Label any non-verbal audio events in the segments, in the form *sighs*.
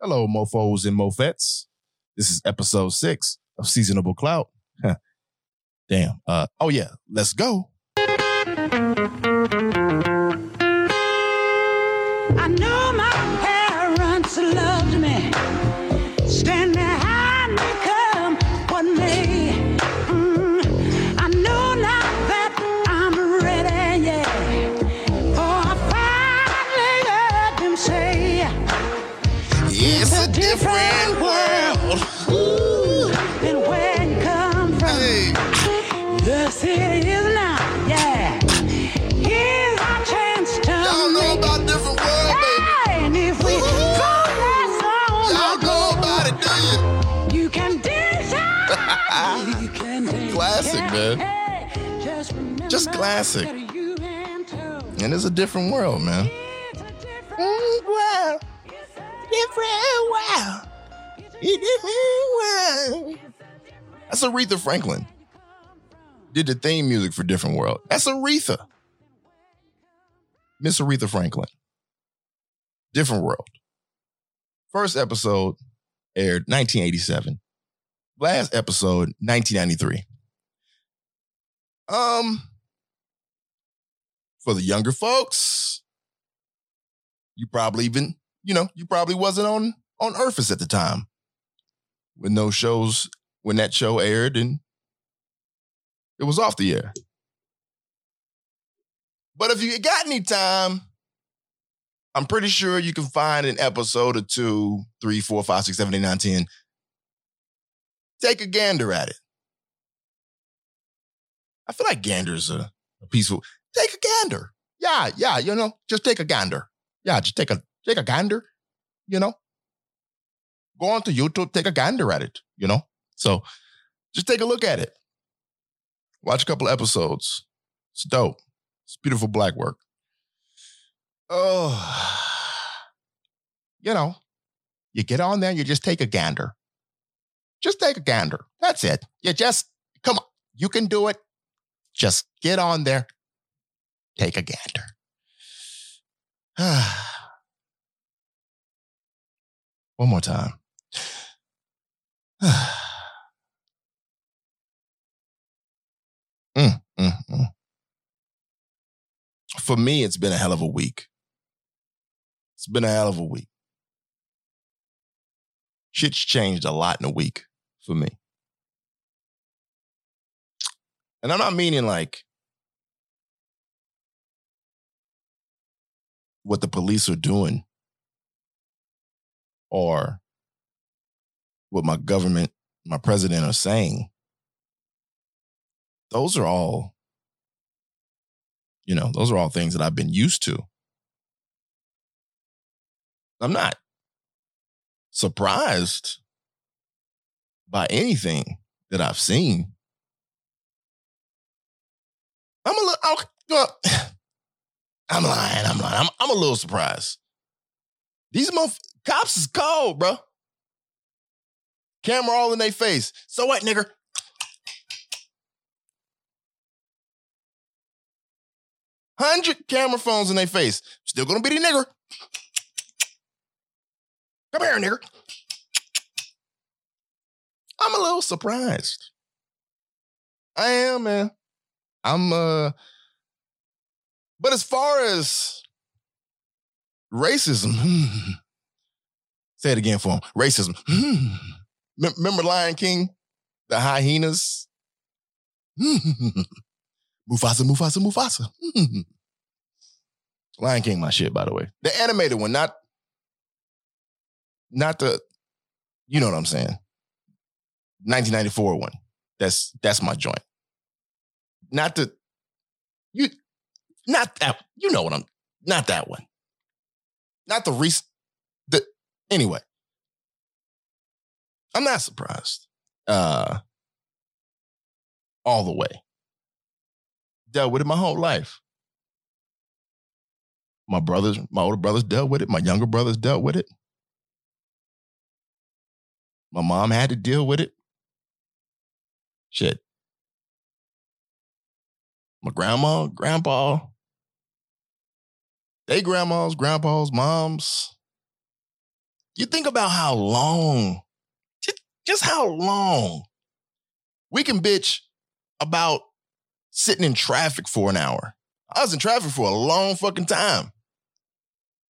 Hello, mofos and mofettes. This is episode six of Seasonable Clout. Huh. Damn. Uh, oh yeah, let's go. Man. Just, classic. and it's a different world, man. It's different Wow. Different world. Different world. That's Aretha Franklin. Did the theme music for Different World. That's Aretha. Miss Aretha Franklin. Different World. First episode aired 1987. Last episode 1993. Um for the younger folks, you probably even, you know, you probably wasn't on on Earthus at the time when those shows when that show aired and it was off the air. But if you got any time, I'm pretty sure you can find an episode or two, three, four, five, six, seven, eight, nine, ten. Take a gander at it. I feel like gander's a, a peaceful. Take a gander. Yeah, yeah, you know, just take a gander. Yeah, just take a take a gander, you know. Go on to YouTube, take a gander at it, you know. So just take a look at it. Watch a couple episodes. It's dope. It's beautiful black work. Oh, *sighs* you know, you get on there, you just take a gander. Just take a gander. That's it. You just, come on, you can do it. Just get on there, take a gander. *sighs* One more time. *sighs* Mm, mm, mm. For me, it's been a hell of a week. It's been a hell of a week. Shit's changed a lot in a week for me. And I'm not meaning like what the police are doing or what my government, my president are saying. Those are all, you know, those are all things that I've been used to. I'm not surprised by anything that I've seen. I'm a little, well, *sighs* I'm lying, I'm lying. I'm, I'm a little surprised. These month cops is cold, bro. Camera all in their face. So what, nigger? Hundred camera phones in their face. Still gonna be the nigger. Come here, nigger. I'm a little surprised. I am, man. I'm uh but as far as racism, *laughs* say it again for him. Racism. *laughs* Mem- Remember Lion King? The hyenas? *laughs* Mufasa, Mufasa, Mufasa. Lion King, my shit, by the way. The animated one, not, not the, you know what I'm saying. 1994 one. That's that's my joint. Not the, you, not that. You know what I'm. Not that one. Not the recent. The anyway. I'm not surprised. Uh, all the way. Dealt with it my whole life. My brothers, my older brothers dealt with it. My younger brothers dealt with it. My mom had to deal with it. Shit. My grandma, grandpa, they grandmas, grandpas, moms. You think about how long, just, how long we can bitch about sitting in traffic for an hour. I was in traffic for a long fucking time.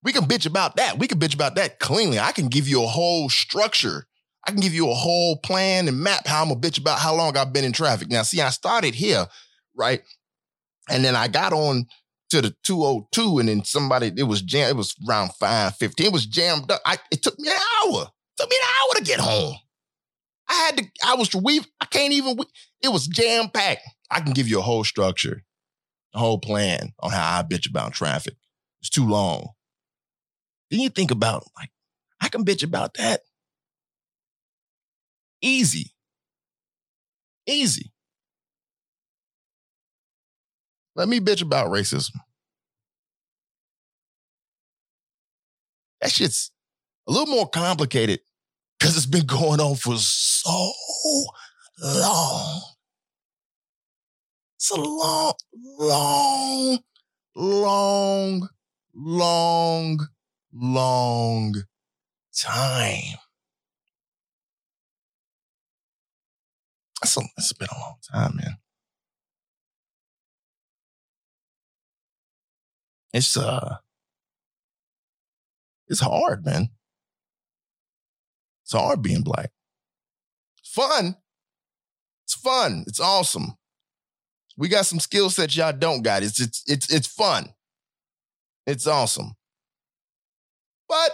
We can bitch about that. We can bitch about that cleanly. I can give you a whole structure. I can give you a whole plan and map how I'm gonna bitch about how long I've been in traffic. Now, see, I started here, right? And then I got on to the 202, and then somebody, it was jam, it was around 515. It was jammed up. I, it took me an hour. It took me an hour to get home. I had to, I was we I can't even it was jam-packed. I can give you a whole structure, a whole plan on how I bitch about traffic. It's too long. Then you think about like, I can bitch about that. Easy. Easy. Let me bitch about racism. That shit's a little more complicated because it's been going on for so long. It's a long, long, long, long, long time. That's a, it's been a long time, man. It's uh it's hard, man. It's hard being black. It's fun. It's fun. It's awesome. We got some skill sets y'all don't got. It's it's it's it's fun. It's awesome. But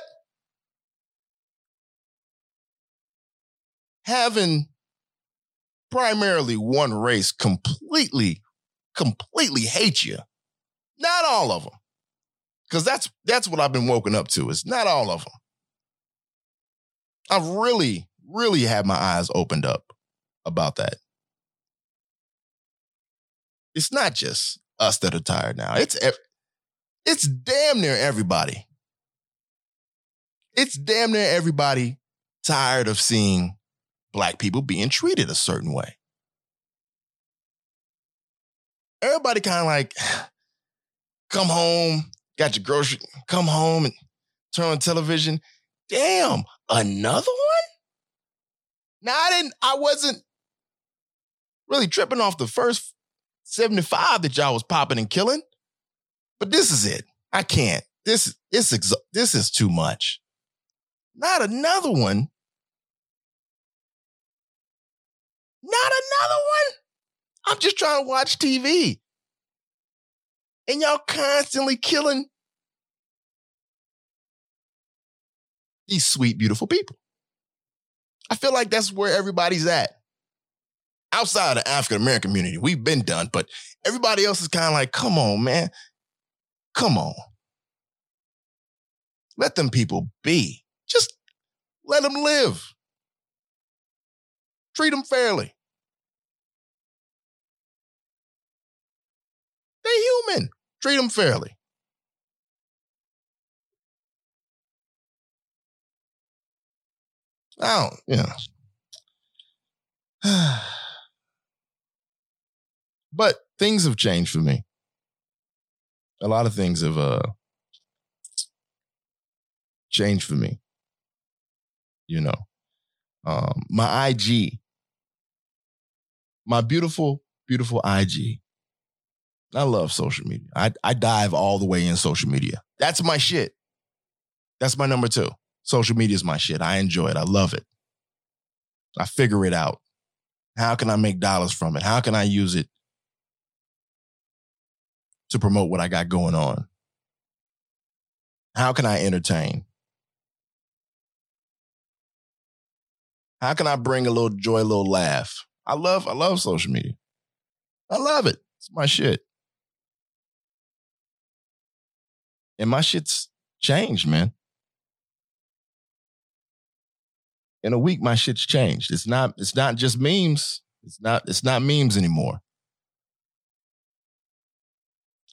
having primarily one race completely, completely hate you. Not all of them. Because that's that's what I've been woken up to. It's not all of them. I've really, really had my eyes opened up about that. It's not just us that are tired now. It's it's damn near everybody. It's damn near everybody tired of seeing black people being treated a certain way. Everybody kind of like *sighs* come home, got your grocery, come home and turn on television. Damn, another one? Now I didn't, I wasn't really tripping off the first 75 that y'all was popping and killing. But this is it. I can't. This, this, this is too much. Not another one. Not another one. I'm just trying to watch TV. And y'all constantly killing these sweet, beautiful people. I feel like that's where everybody's at. Outside of the African American community, we've been done, but everybody else is kind of like, come on, man. Come on. Let them people be. Just let them live. Treat them fairly. They're human. Treat them fairly. I don't, you know. *sighs* but things have changed for me. A lot of things have uh changed for me. You know. Um, my IG, my beautiful, beautiful IG. I love social media. I, I dive all the way in social media. That's my shit. That's my number two. Social media is my shit. I enjoy it. I love it. I figure it out. How can I make dollars from it? How can I use it to promote what I got going on? How can I entertain? How can I bring a little joy, a little laugh? I love, I love social media. I love it. It's my shit. And my shit's changed, man. in a week, my shit's changed. It's not, it's not just memes. It's not, it's not memes anymore.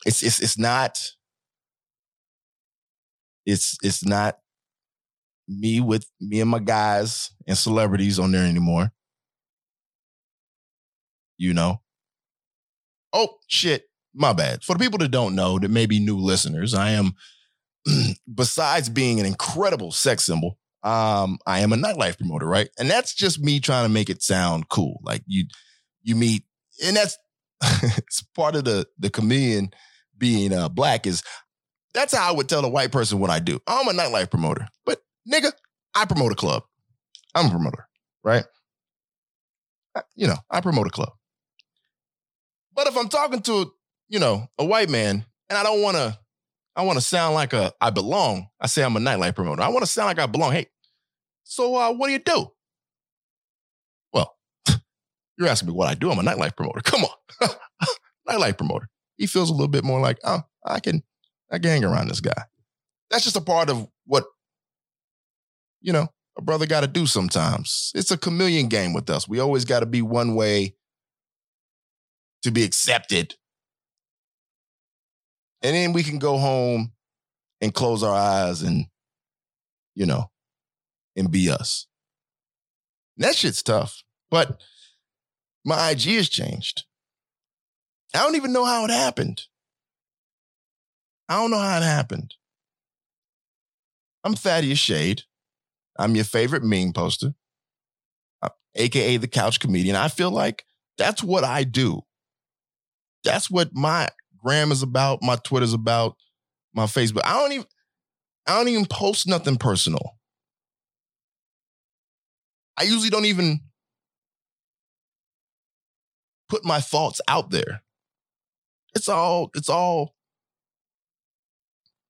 It's it's it's not, it's it's not me with me and my guys and celebrities on there anymore. You know. Oh shit, my bad. For the people that don't know, that may be new listeners, I am *clears throat* besides being an incredible sex symbol, Um, I am a nightlife promoter, right? And that's just me trying to make it sound cool. Like you, you meet, and that's *laughs* it's part of the the comedian being uh, black is that's how I would tell a white person what I do. I'm a nightlife promoter, but nigga, I promote a club. I'm a promoter, right? I- you know, I promote a club. But if I'm talking to, you know, a white man and I don't want to, I want to sound like a I belong. I say I'm a nightlife promoter. I want to sound like I belong. Hey, so uh, what do you do? Well, *laughs* you're asking me what I do. I'm a nightlife promoter. *laughs* Come on, *laughs* nightlife promoter. He feels a little bit more like, oh, I can, I can hang around this guy. That's just a part of what, you know, a brother got to do sometimes. It's a chameleon game with us. We always got to be one way to be accepted. And then we can go home and close our eyes and, you know, and be us. And that shit's tough. But my IG has changed. I don't even know how it happened. I don't know how it happened. I'm Thaddeus Shade. I'm your favorite meme poster, uh, aka the couch comedian. I feel like that's what I do. That's what my gram is about, my Twitter's about, my Facebook. I don't even I don't even post nothing personal. I usually don't even put my thoughts out there. It's all it's all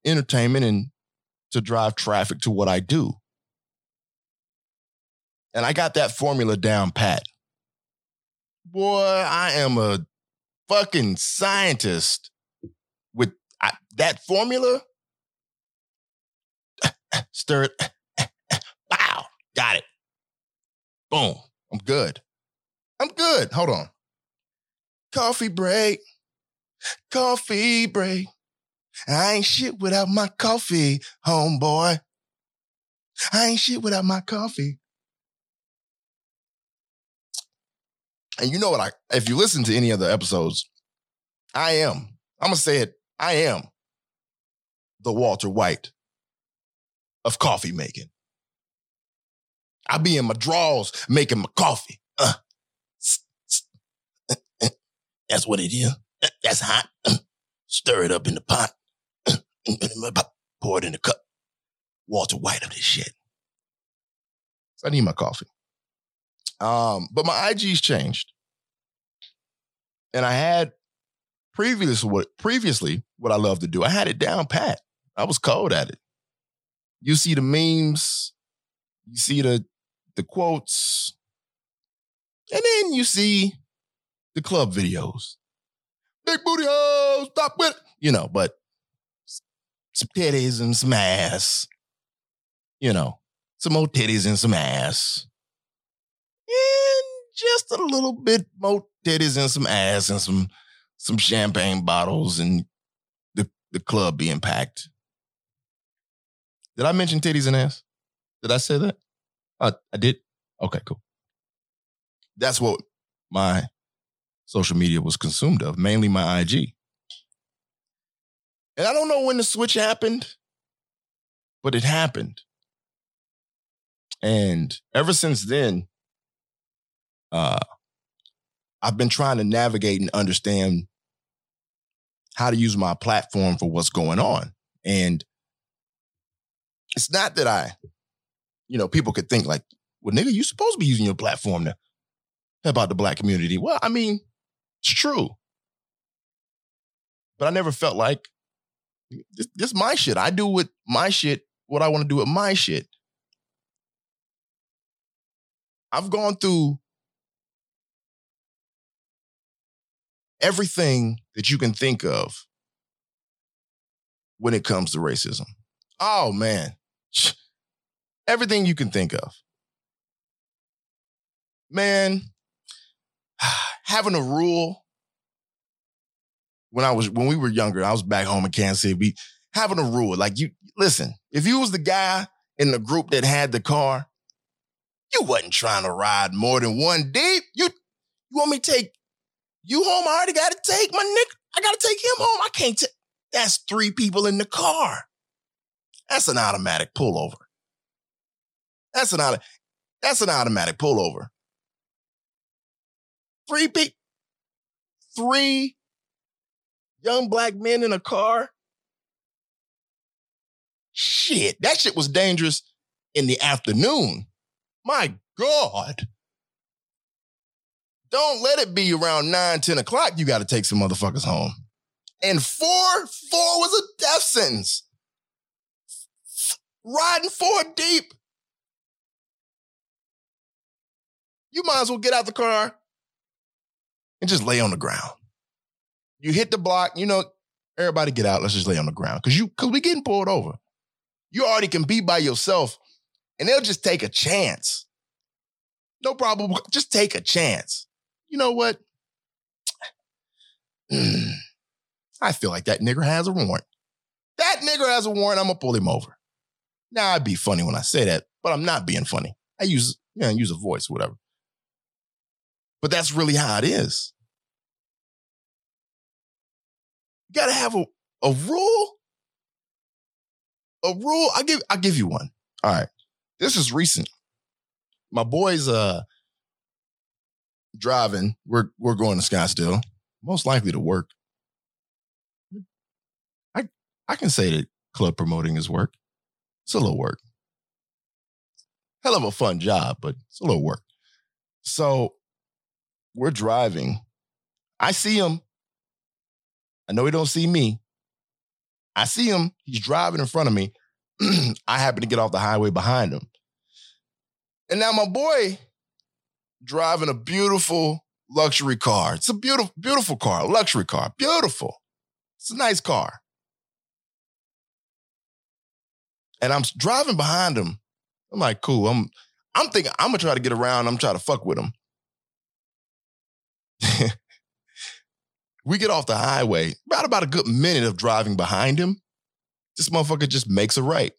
entertainment and to drive traffic to what I do. And I got that formula down pat. Boy, I am a fucking scientist with I, that formula. *laughs* Stir it. *laughs* Wow, got it. Boom. I'm good. I'm good. Hold on. Coffee break. Coffee break. I ain't shit without my coffee, homeboy. I ain't shit without my coffee. And you know what I if you listen to any other episodes, I am. I'm gonna say it. I am the Walter White of coffee making. I be in my drawers making my coffee. Uh, uh, uh that's what it is. Uh, that's hot. Stir it up in the pot. Pour it in the cup. Walter White of this shit. So I need my coffee. Um, but my IG's changed. And I had previous what previously what I love to do. I had it down pat. I was cold at it. You see the memes, you see the the quotes, and then you see the club videos. Big booty hoes, stop with it. You know, but some titties and some ass. You know, some more titties and some ass. And just a little bit more titties and some ass and some some champagne bottles and the, the club being packed. Did I mention titties and ass? Did I say that? Uh, I did? Okay, cool. That's what my social media was consumed of, mainly my IG. And I don't know when the switch happened, but it happened. And ever since then, uh, I've been trying to navigate and understand how to use my platform for what's going on. And it's not that I, you know, people could think like, well, nigga, you supposed to be using your platform to help out the black community. Well, I mean, it's true. But I never felt like this, this is my shit. I do with my shit what I want to do with my shit. I've gone through everything that you can think of when it comes to racism. Oh man. *sighs* Everything you can think of. Man, *sighs* having a rule when I was when we were younger, I was back home in Kansas City. We having a rule. Like you listen, if you was the guy in the group that had the car, you wasn't trying to ride more than one deep. You you want me to take you home? I already got to take my nick. I got to take him home. I can't. That's three people in the car. That's an automatic pullover. That's an auto, that's an automatic pullover. Three people, three young black men in a car. Shit, that shit was dangerous in the afternoon. My God. Don't let it be around 9, 10 o'clock. You got to take some motherfuckers home. And four, four was a death sentence. Riding four deep. You might as well get out the car and just lay on the ground. You hit the block, you know, everybody get out, let's just lay on the ground. Cause you cause we getting pulled over. You already can be by yourself and they'll just take a chance. No problem. Just take a chance. You know what? *sighs* I feel like that nigger has a warrant. That nigger has a warrant. I'm gonna pull him over. Now I'd be funny when I say that, but I'm not being funny. I use, you know, use a voice, whatever. But that's really how it is. You gotta have a, a rule. A rule. I give I give you one. All right. This is recent. My boys uh driving. We're we're going to Scottsdale, most likely to work. I I can say that club promoting is work. It's a little work. Hell of a fun job, but it's a little work. So we're driving. I see him. I know he don't see me. I see him. He's driving in front of me. *clears throat* I happen to get off the highway behind him. And now my boy driving a beautiful luxury car. It's a beautiful, beautiful car, luxury car, beautiful. It's a nice car. And I'm driving behind him. I'm like, cool. I'm I'm thinking I'm gonna try to get around. I'm trying to fuck with him. *laughs* we get off the highway, about about a good minute of driving behind him. This motherfucker just makes a right.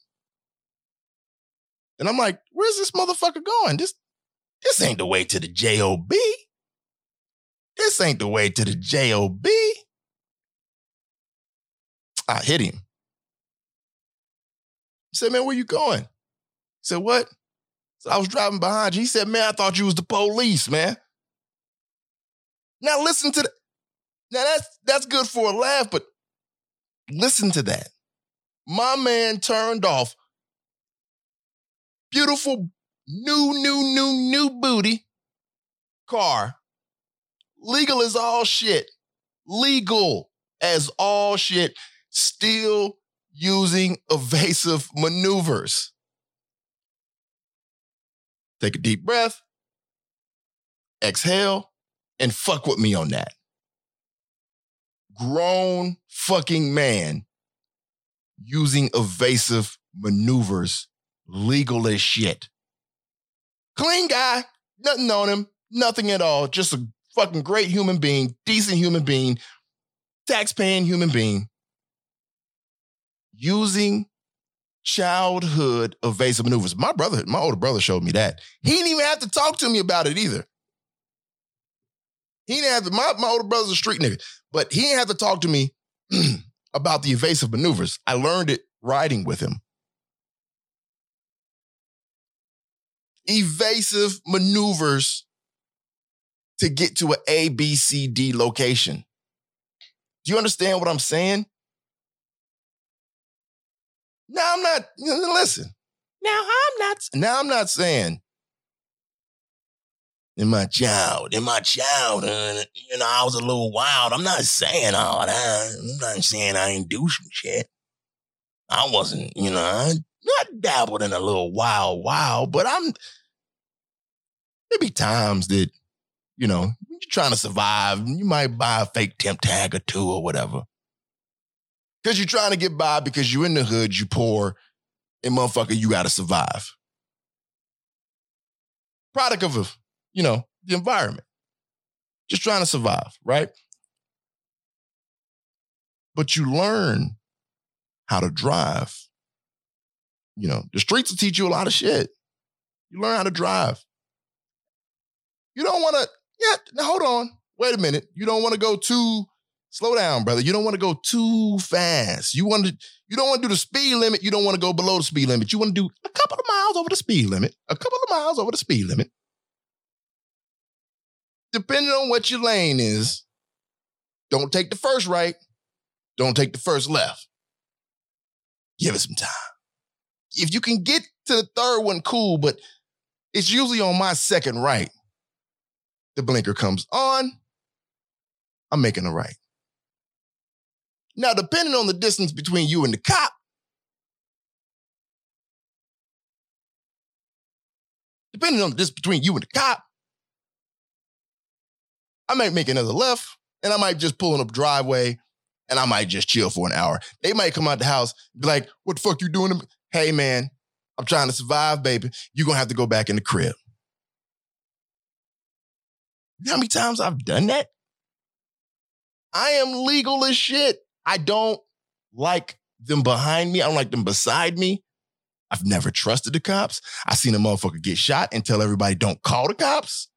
And I'm like, where's this motherfucker going? This this ain't the way to the J-O-B. This ain't the way to the J-O-B. I hit him. I said, man, where you going? He said, what? So I was driving behind you. He said, man, I thought you was the police, man. Now listen to that. Now that's that's good for a laugh, but listen to that. My man turned off. Beautiful new, new, new, new booty car. Legal as all shit. Legal as all shit. Still using evasive maneuvers. Take a deep breath, exhale, and fuck with me on that. Grown fucking man using evasive maneuvers, legal as shit. Clean guy, nothing on him, nothing at all. Just a fucking great human being, decent human being, tax-paying human being, using childhood evasive maneuvers. My brother, my older brother showed me that. He didn't even have to talk to me about it either. He didn't have to, my, my older brother's a street nigga, but he didn't have to talk to me *clears throat* about the evasive maneuvers. I learned it riding with him. Evasive maneuvers to get to an A, B, C, D location. Do you understand what I'm saying? Now I'm not, listen. Now I'm not, now I'm not saying in my child, in my childhood, you know, I was a little wild. I'm not saying all that. I'm not saying I ain't do some shit. I wasn't, you know, I, I dabbled in a little wild, wild, but I'm, there be times that, you know, you're trying to survive. You might buy a fake temp tag or two or whatever. Because you're trying to get by because you're in the hood, you poor, and motherfucker, you gotta survive. Product of, a, you know, the environment. Just trying to survive, right? But you learn how to drive. You know, the streets will teach you a lot of shit. You learn how to drive. You don't want to, yeah, now hold on. Wait a minute. You don't want to go too Slow down, brother. You don't want to go too fast. You want to you don't want to do the speed limit. You don't want to go below the speed limit. You want to do a couple of miles over the speed limit. A couple of miles over the speed limit. Depending on what your lane is, don't take the first right. Don't take the first left. Give it some time. If you can get to the third one, cool, but it's usually on my second right. The blinker comes on. I'm making a right. Now, depending on the distance between you and the cop, depending on the distance between you and the cop, I might make another left and I might just pull in a driveway and I might just chill for an hour. They might come out the house, be like, what the fuck you doing? To me?" Hey man, I'm trying to survive, baby. You're gonna have to go back in the crib. You know how many times I've done that? I am legal as shit. I don't like them behind me. I don't like them beside me. I've never trusted the cops. I seen a motherfucker get shot and tell everybody don't call the cops.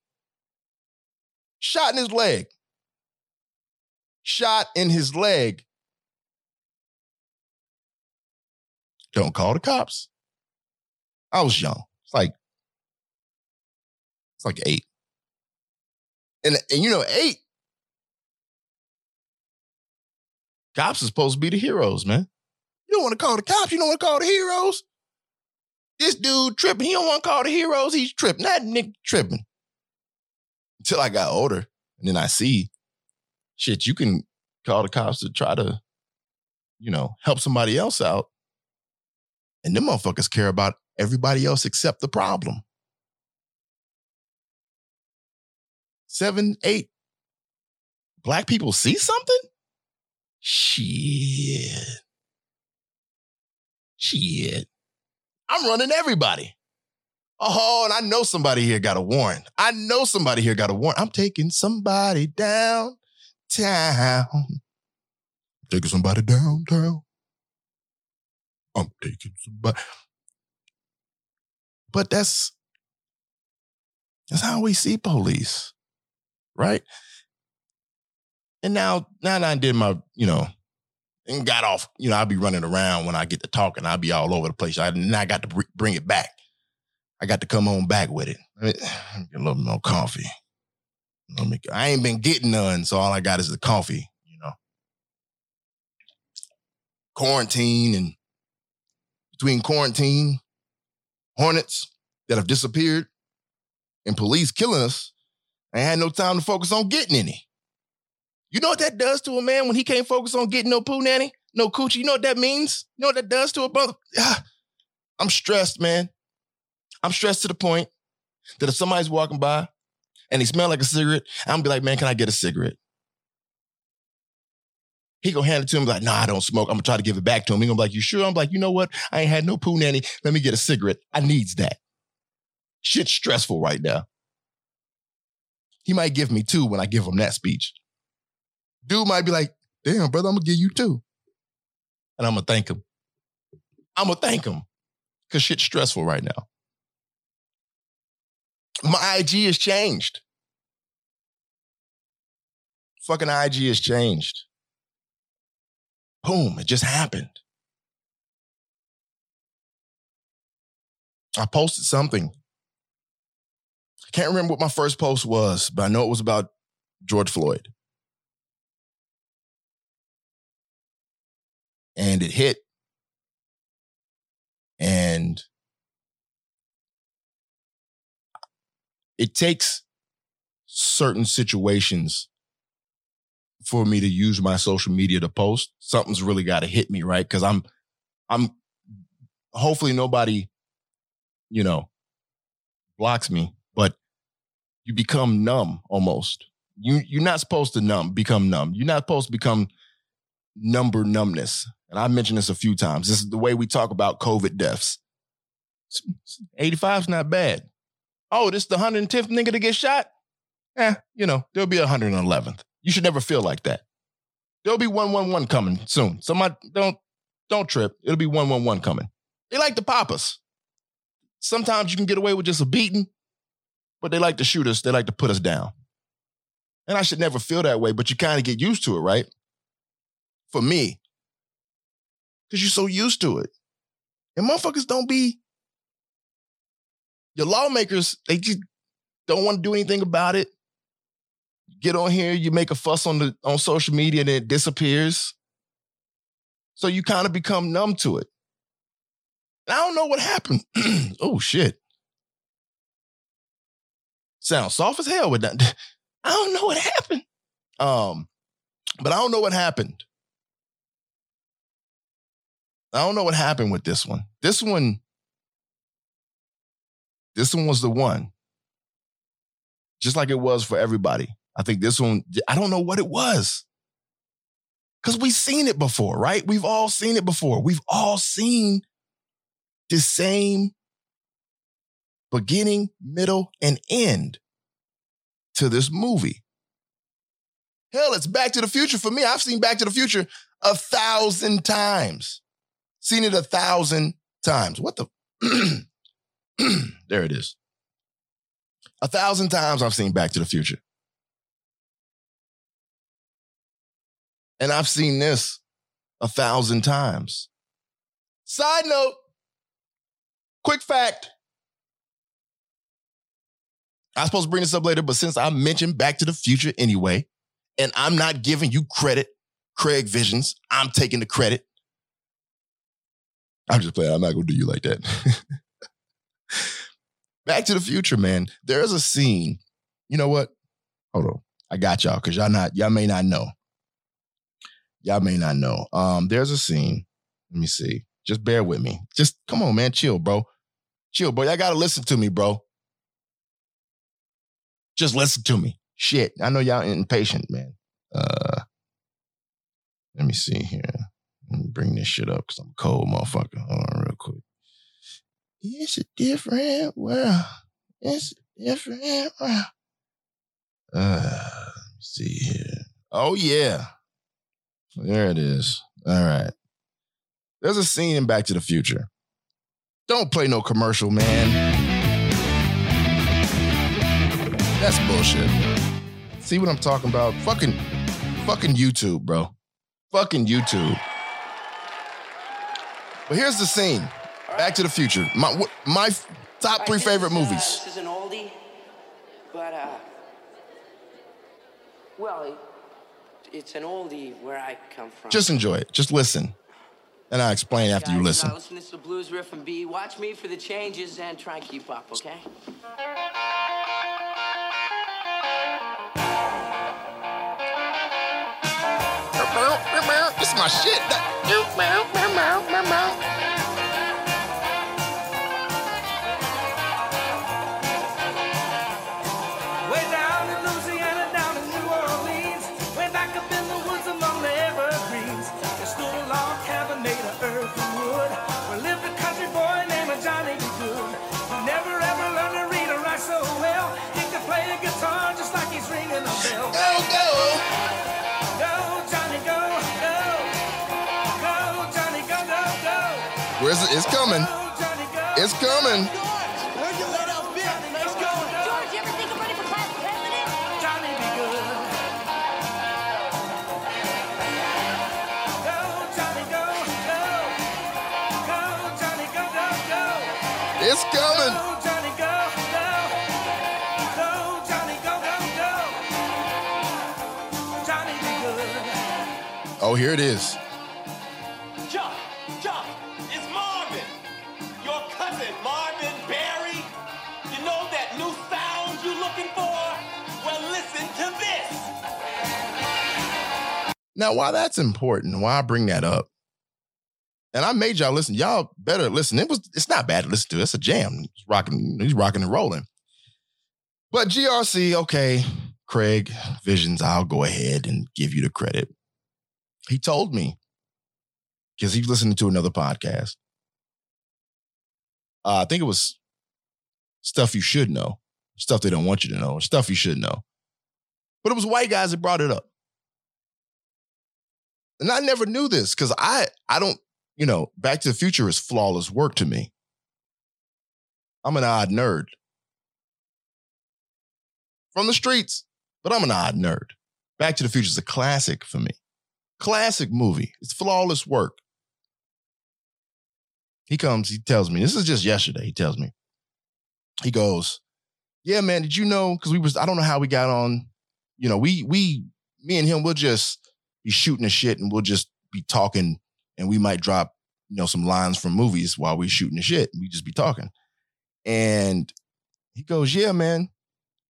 Shot in his leg. Shot in his leg. Don't call the cops. I was young. It's like, it's like eight. And, and you know, eight, cops are supposed to be the heroes, man. You don't want to call the cops. You don't want to call the heroes. This dude tripping. He don't want to call the heroes. He's tripping. That nigga tripping. Until I got older. And then I see, shit, you can call the cops to try to, you know, help somebody else out. And them motherfuckers care about everybody else except the problem. Seven, eight. Black people see something? Shit. Shit. I'm running everybody. Oh, and I know somebody here got a warrant. I know somebody here got a warrant. I'm taking somebody downtown. Taking somebody downtown. I'm taking somebody. But but that's that's how we see police, right? And now, now that I did my, you know, and got off, you know, I'll be running around when I get to talking. I'll be all over the place. I, now got to bring it back. I got to come home back with it. I mean, *sighs* get a little more coffee. Me, I ain't been getting none, so all I got is the coffee, you know. Quarantine and between quarantine, hornets that have disappeared, and police killing us, I had no time to focus on getting any. You know what that does to a man when he can't focus on getting no poo nanny, no coochie? You know what that means? You know what that does to a brother? Ah, I'm stressed, man. I'm stressed to the point that if somebody's walking by and he smell like a cigarette, I'm gonna be like, man, can I get a cigarette? He gonna hand it to him like, nah, I don't smoke. I'm gonna try to give it back to him. He gonna be like, you sure? I'm like, you know what? I ain't had no poo nanny. Let me get a cigarette. I needs that. Shit's stressful right now. He might give me two when I give him that speech. Dude might be like, damn, brother, I'm gonna give you two. And I'm gonna thank him. I'm gonna thank him. Cause shit's stressful right now. My IG has changed. Fucking IG has changed. Boom, it just happened. I posted something. I can't remember what my first post was, but I know it was about George Floyd. And it hit. And it takes certain situations for me to use my social media to post. Something's really got to hit me, right? Because I'm, I'm. Hopefully, nobody, you know, blocks me. But you become numb almost. You you're not supposed to numb become numb. You're not supposed to become number numbness. And I mentioned this a few times. This is the way we talk about COVID deaths. 85 is not bad. Oh, this the 110th nigga to get shot? Eh, you know, there'll be a 111th. You should never feel like that. There'll be 111 coming soon. Somebody don't don't trip. It'll be 111 coming. They like to pop us. Sometimes you can get away with just a beating, but they like to shoot us. They like to put us down. And I should never feel that way, but you kind of get used to it, right? for me. Because you're so used to it. And motherfuckers don't be, your lawmakers, they just don't want to do anything about it. Get on here, you make a fuss on the on social media, and it disappears. So you kind of become numb to it. I don't know what happened. *clears throat* oh shit. Sounds soft as hell with that. *laughs* I don't know what happened. Um, but I don't know what happened. I don't know what happened with this one. This one, this one was the one. Just like it was for everybody. I think this one, I don't know what it was. Because we've seen it before, right? We've all seen it before. We've all seen the same beginning, middle, and end to this movie. Hell, it's Back to the Future for me. I've seen Back to the Future a thousand times. Seen it a thousand times. What the? *clears throat* there it is. A thousand times I've seen Back to the Future. And I've seen this a thousand times. Side note, quick fact. I was supposed to bring this up later, but since I mentioned Back to the Future anyway, and I'm not giving you credit, Craig Visions, I'm taking the credit. I'm just playing. I'm not gonna do you like that. *laughs* Back to the Future, man. There is a scene. You know what? Hold on. I got y'all because y'all not y'all may not know. Y'all may not know. Um, there's a scene. Let me see. Just bear with me. Just come on, man. Chill, bro. Chill, bro. Y'all gotta listen to me, bro. Just listen to me. Shit. I know y'all impatient, man. Uh let me see here. Let me bring this shit up because I'm cold motherfucker. Hold on real quick. It's a different world. It's a different world. Uh, let me see here. Oh, yeah. There it is. All right. There's a scene in Back to the Future. Don't play no commercial, man. That's bullshit. See what I'm talking about? Fucking, fucking YouTube, bro. Fucking YouTube. But here's the scene. Back to the Future. My my top three favorite movies. this is an oldie, but uh, well, it's an oldie where I come from. Just enjoy it. Just listen. And I'll explain after you listen. Uh, listen to the blues riff and B. Watch me for the changes and try and keep up, okay? This is my shit. Way Johnny, go, go, go. Johnny B. Goode. Oh, here it is. Now, why that's important, why I bring that up, and I made y'all listen. Y'all better listen. It was it's not bad to listen to. It's a jam. He's rocking, he's rocking and rolling. But GRC, okay, Craig Visions, I'll go ahead and give you the credit. He told me, because he's listening to another podcast. Uh, I think it was stuff you should know, stuff they don't want you to know, stuff you should know. But it was white guys that brought it up. And I never knew this because I I don't, you know, Back to the Future is flawless work to me. I'm an odd nerd. From the streets, but I'm an odd nerd. Back to the Future is a classic for me. classic movie. It's flawless work. He comes, he tells me, this is just yesterday. He tells me, he goes, Yeah, man, did you know? Because we was, I don't know how we got on. You know, we, we, me and him, we'll just be shooting the shit and we'll just be talking and we might drop, you know, some lines from movies while we're shooting the shit. We just be talking. And he goes, Yeah, man,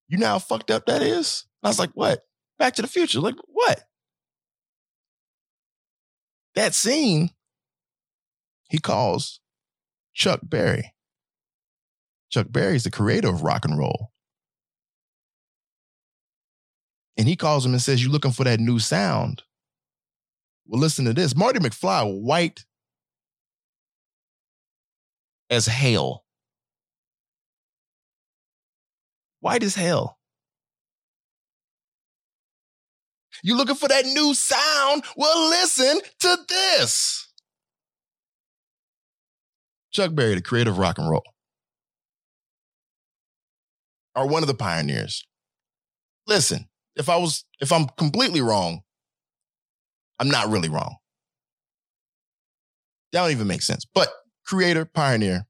you know how fucked up that is? And I was like, What? Back to the future. Like, what? That scene, he calls Chuck Berry. Chuck Berry is the creator of rock and roll. And he calls him and says, You looking for that new sound? Well, listen to this. Marty McFly, white as hell. White as hell. You looking for that new sound? Well, listen to this. Chuck Berry, the creator of rock and roll, are one of the pioneers. Listen, if I was, if I'm completely wrong, I'm not really wrong. That don't even make sense. But creator, pioneer.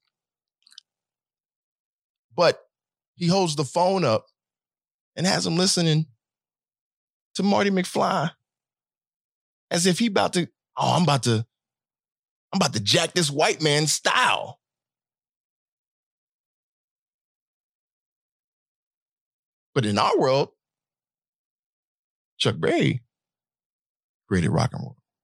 But he holds the phone up and has him listening to Marty McFly as if he about to, oh, I'm about to, I'm about to jack this white man's style. But in our world, Chuck Berry created rock and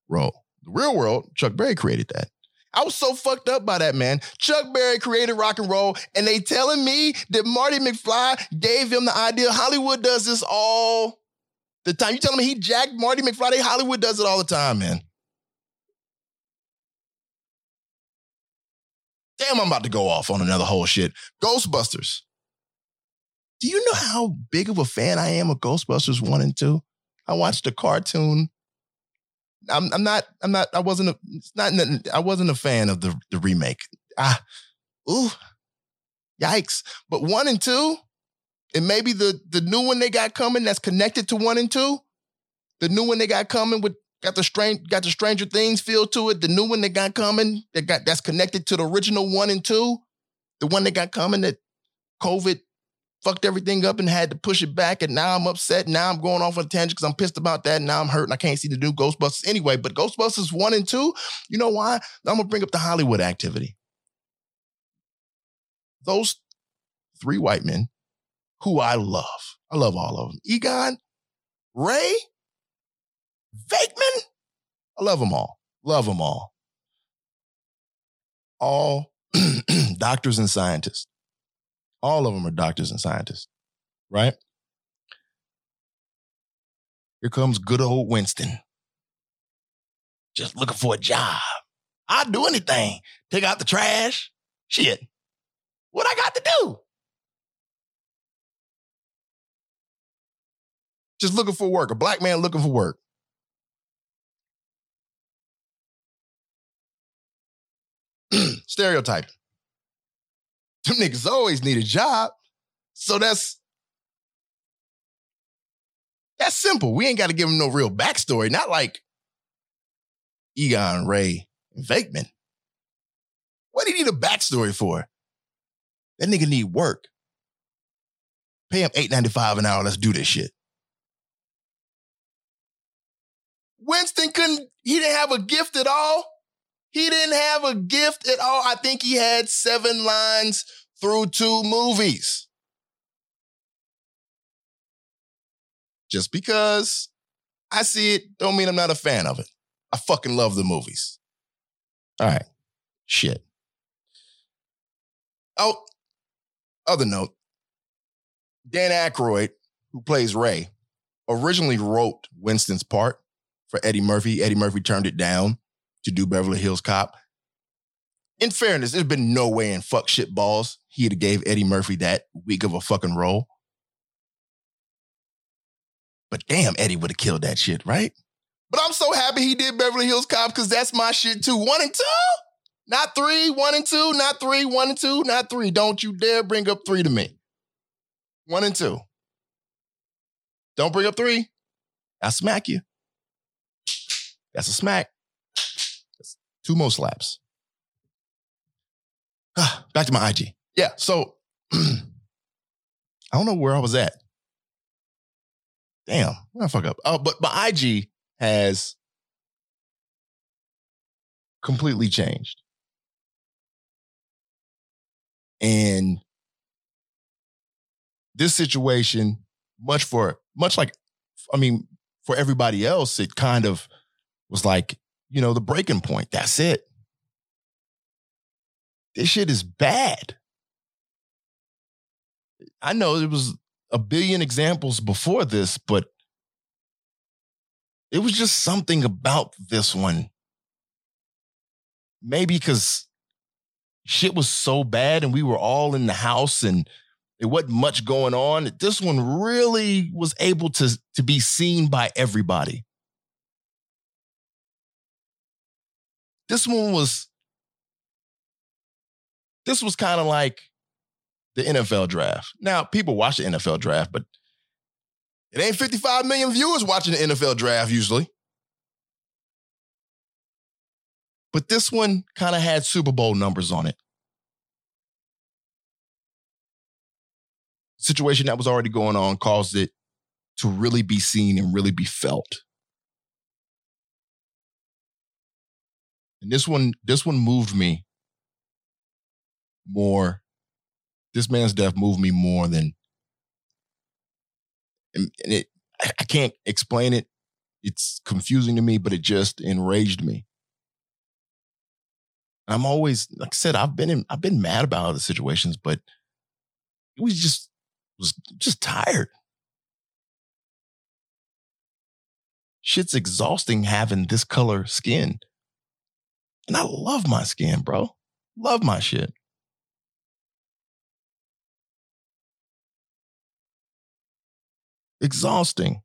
roll. The real world, Chuck Berry created that. I was so fucked up by that, man. Chuck Berry created rock and roll, and they telling me that Marty McFly gave him the idea. Hollywood does this all the time. You telling me he jacked Marty McFly? Hollywood does it all the time, man. Damn, I'm about to go off on another whole shit. Ghostbusters. Do you know how big of a fan I am of Ghostbusters 1 and 2? I watched the cartoon. I'm, I'm not, I'm not, I wasn't, a, it's not, I wasn't a fan of the, the remake. Ah, ooh, yikes. But one and two, and maybe the, the new one they got coming that's connected to one and two, the new one they got coming with, got the strange, got the Stranger Things feel to it. The new one they got coming that got, that's connected to the original one and two, the one they got coming that COVID fucked everything up and had to push it back. And now I'm upset. Now I'm going off on a tangent because I'm pissed about that. And now I'm hurt and I can't see the new Ghostbusters anyway. But Ghostbusters one and two, you know why? I'm gonna bring up the Hollywood activity. Those three white men who I love. I love all of them. Egon, Ray, Venkman. I love them all. Love them all. All *clears throat* doctors and scientists. All of them are doctors and scientists, right? Here comes good old Winston. Just looking for a job. I'd do anything. Take out the trash. Shit. What I got to do? Just looking for work. A black man looking for work. *clears throat* Stereotyping. Them niggas always need a job. So that's that's simple. We ain't got to give them no real backstory. Not like Egon, Ray, and Venkman. What do you need a backstory for? That nigga need work. Pay him $8.95 an hour. Let's do this shit. Winston couldn't, he didn't have a gift at all. He didn't have a gift at all. I think he had seven lines through two movies. Just because I see it don't mean I'm not a fan of it. I fucking love the movies. All right. Shit. Oh, other note. Dan Aykroyd, who plays Ray, originally wrote Winston's part for Eddie Murphy. Eddie Murphy turned it down to do Beverly Hills Cop. In fairness, there's been no way in fuck shit balls he'd have gave Eddie Murphy that weak of a fucking role. But damn, Eddie would have killed that shit, right? But I'm so happy he did Beverly Hills Cop because that's my shit too. One and two? Not three, one and two, not three, one and two, not three. Don't you dare bring up three to me. One and two. Don't bring up three. I'll smack you. That's a smack. Two more slaps. Ah, Back to my IG. Yeah, so *clears throat* I don't know where I was at. Damn, where I fuck up? Oh, but my IG has completely changed. And this situation, much for much like, I mean, for everybody else, it kind of was like, you know, the breaking point. That's it. This shit is bad. I know there was a billion examples before this, but it was just something about this one. Maybe because shit was so bad and we were all in the house and it wasn't much going on. This one really was able to, to be seen by everybody. This one was, this was kind of like the NFL draft. Now, people watch the NFL draft, but it ain't 55 million viewers watching the NFL draft usually. But this one kind of had Super Bowl numbers on it. Situation that was already going on caused it to really be seen and really be felt. And this one, this one moved me more. This man's death moved me more than and it I can't explain it. It's confusing to me, but it just enraged me. and I'm always, like I said, I've been in, I've been mad about other situations, but it was just was just tired. Shit's exhausting having this color skin. And I love my skin, bro. Love my shit. Exhausting.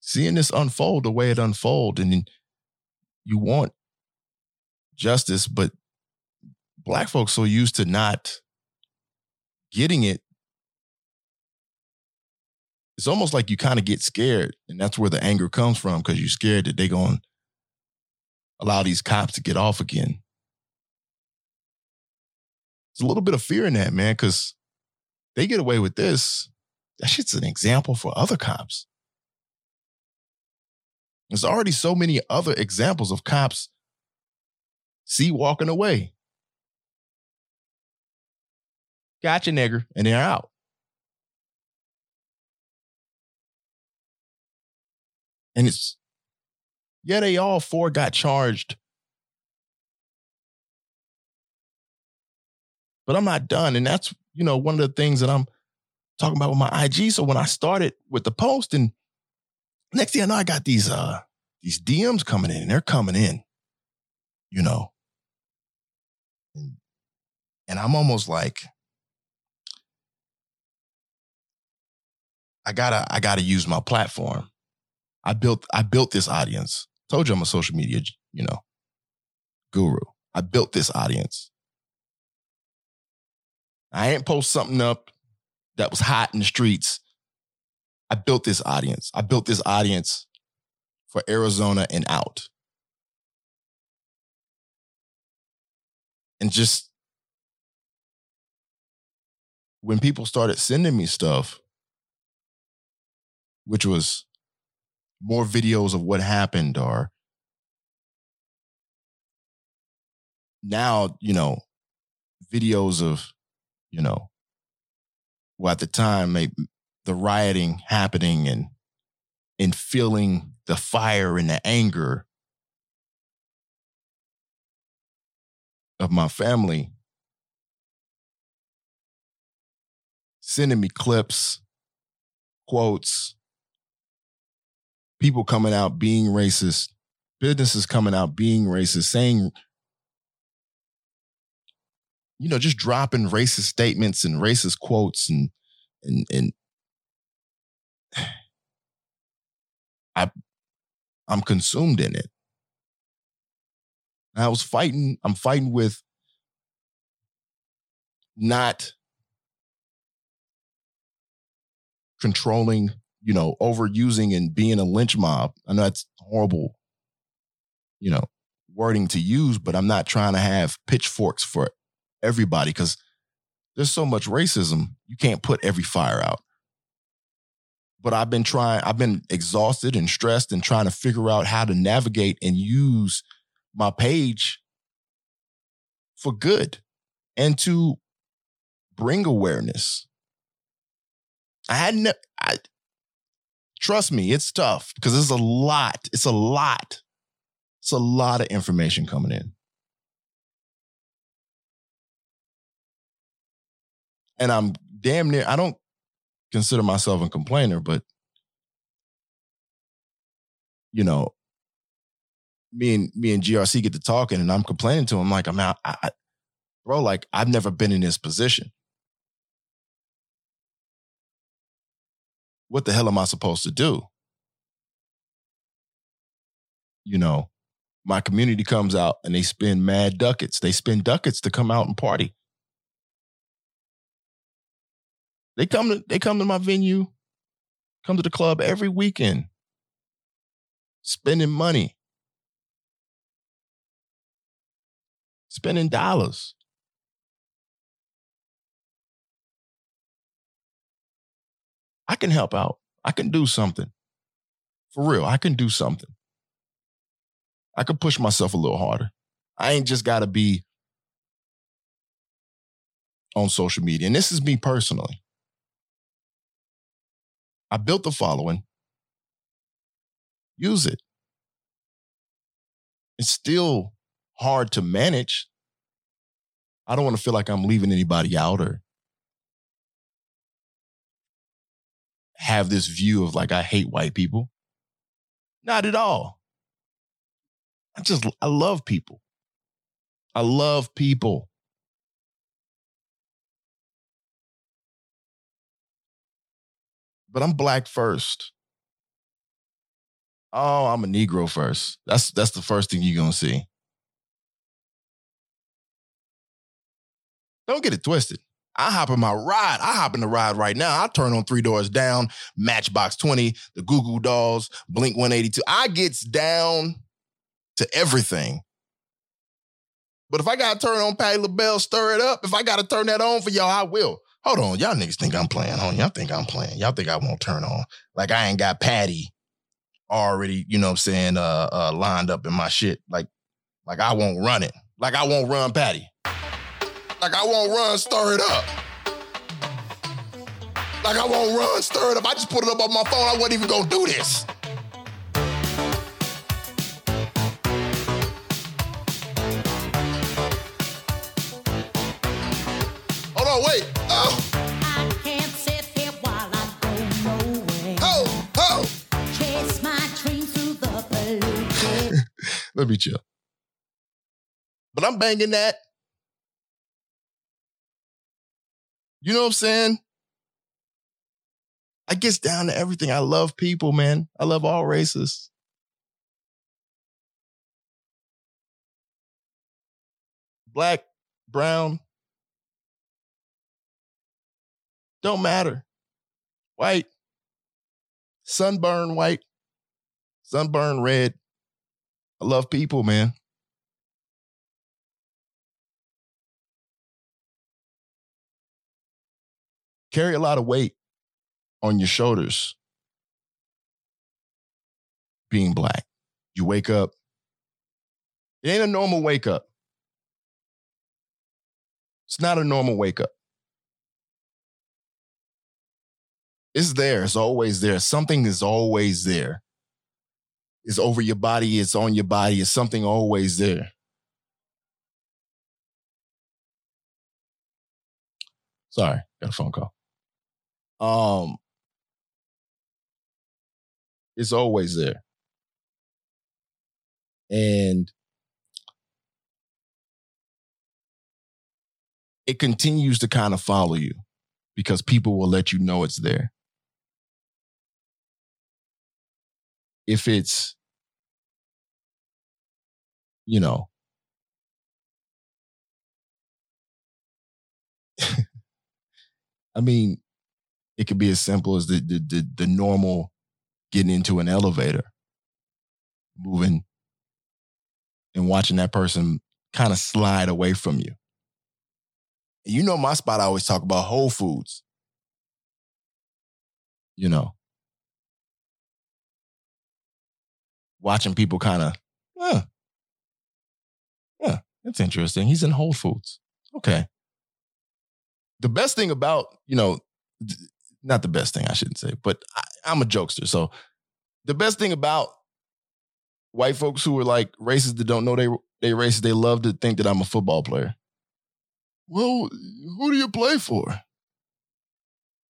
Seeing this unfold the way it unfolded, and you want justice, but black folks so used to not getting it. It's almost like you kind of get scared, and that's where the anger comes from because you're scared that they're going to allow these cops to get off again. There's a little bit of fear in that, man, because they get away with this. That shit's an example for other cops. There's already so many other examples of cops see walking away. Gotcha, nigger, and they're out. And it's, yeah, they all four got charged. But I'm not done. And that's, you know, one of the things that I'm talking about with my IG. So when I started with the post and next thing I know, I got these uh these DMs coming in, and they're coming in, you know. And, and I'm almost like, I gotta, I gotta use my platform. I built, I built this audience. Told you I'm a social media, you know, guru. I built this audience. I ain't post something up that was hot in the streets. I built this audience. I built this audience for Arizona and out. And just when people started sending me stuff, which was more videos of what happened or now, you know, videos of, you know, well, at the time, maybe the rioting happening and and feeling the fire and the anger of my family sending me clips, quotes, people coming out being racist, businesses coming out being racist, saying, you know, just dropping racist statements and racist quotes and and and *sighs* I I'm consumed in it. I was fighting, I'm fighting with not controlling you know, overusing and being a lynch mob. I know that's horrible, you know, wording to use, but I'm not trying to have pitchforks for everybody because there's so much racism. You can't put every fire out. But I've been trying, I've been exhausted and stressed and trying to figure out how to navigate and use my page for good and to bring awareness. I hadn't, I, trust me, it's tough because it's a lot. It's a lot. It's a lot of information coming in. And I'm damn near, I don't consider myself a complainer, but you know, me and me and GRC get to talking and I'm complaining to him like, I'm out, I, bro, like I've never been in this position. What the hell am I supposed to do? You know, my community comes out and they spend mad ducats. They spend ducats to come out and party. They come to they come to my venue, come to the club every weekend, spending money, spending dollars. I can help out. I can do something. For real, I can do something. I can push myself a little harder. I ain't just got to be on social media. And this is me personally. I built the following. Use it. It's still hard to manage. I don't want to feel like I'm leaving anybody out or have this view of like I hate white people. Not at all. I just I love people. I love people. But I'm black first. Oh, I'm a Negro first. That's that's the first thing you're gonna see. Don't get it twisted. I hop in my ride. I hop in the ride right now. I turn on Three Doors Down, Matchbox 20, the Goo Goo Dolls, Blink 182. I gets down to everything. But if I gotta turn on Patti LaBelle, stir it up, if I gotta turn that on for y'all, I will. Hold on, y'all niggas think I'm playing, on. Y'all think I'm playing. Y'all think I won't turn on. Like I ain't got Patti already, you know what I'm saying, uh, uh lined up in my shit. Like, like I won't run it. Like I won't run Patti. Like I won't run, stir it up. Like I won't run, stir it up. I just put it up on my phone. I wasn't even gonna do this. Hold on, wait. Oh, I can't sit here while I go nowhere. oh, oh. Chase my dreams through the *laughs* polluted. Let me chill. But I'm banging that. You know what I'm saying? I gets down to everything. I love people, man. I love all races. Black, brown, don't matter. White, sunburn white, sunburn red. I love people, man. Carry a lot of weight on your shoulders being black. You wake up, it ain't a normal wake up. It's not a normal wake up. It's there. It's always there. Something is always there. It's over your body. It's on your body. It's something always there. Sorry, got a phone call. Um, it's always there. And it continues to kind of follow you because people will let you know it's there. If it's, you know, *laughs* I mean, It could be as simple as the the the, the normal getting into an elevator, moving, and watching that person kind of slide away from you. You know my spot. I always talk about Whole Foods. You know, watching people kind of, yeah, yeah, that's interesting. He's in Whole Foods. Okay. The best thing about, you know, not the best thing, I shouldn't say, but I, I'm a jokester. So the best thing about white folks who are like racist that don't know they they racist, they love to think that I'm a football player. Well, who do you play for?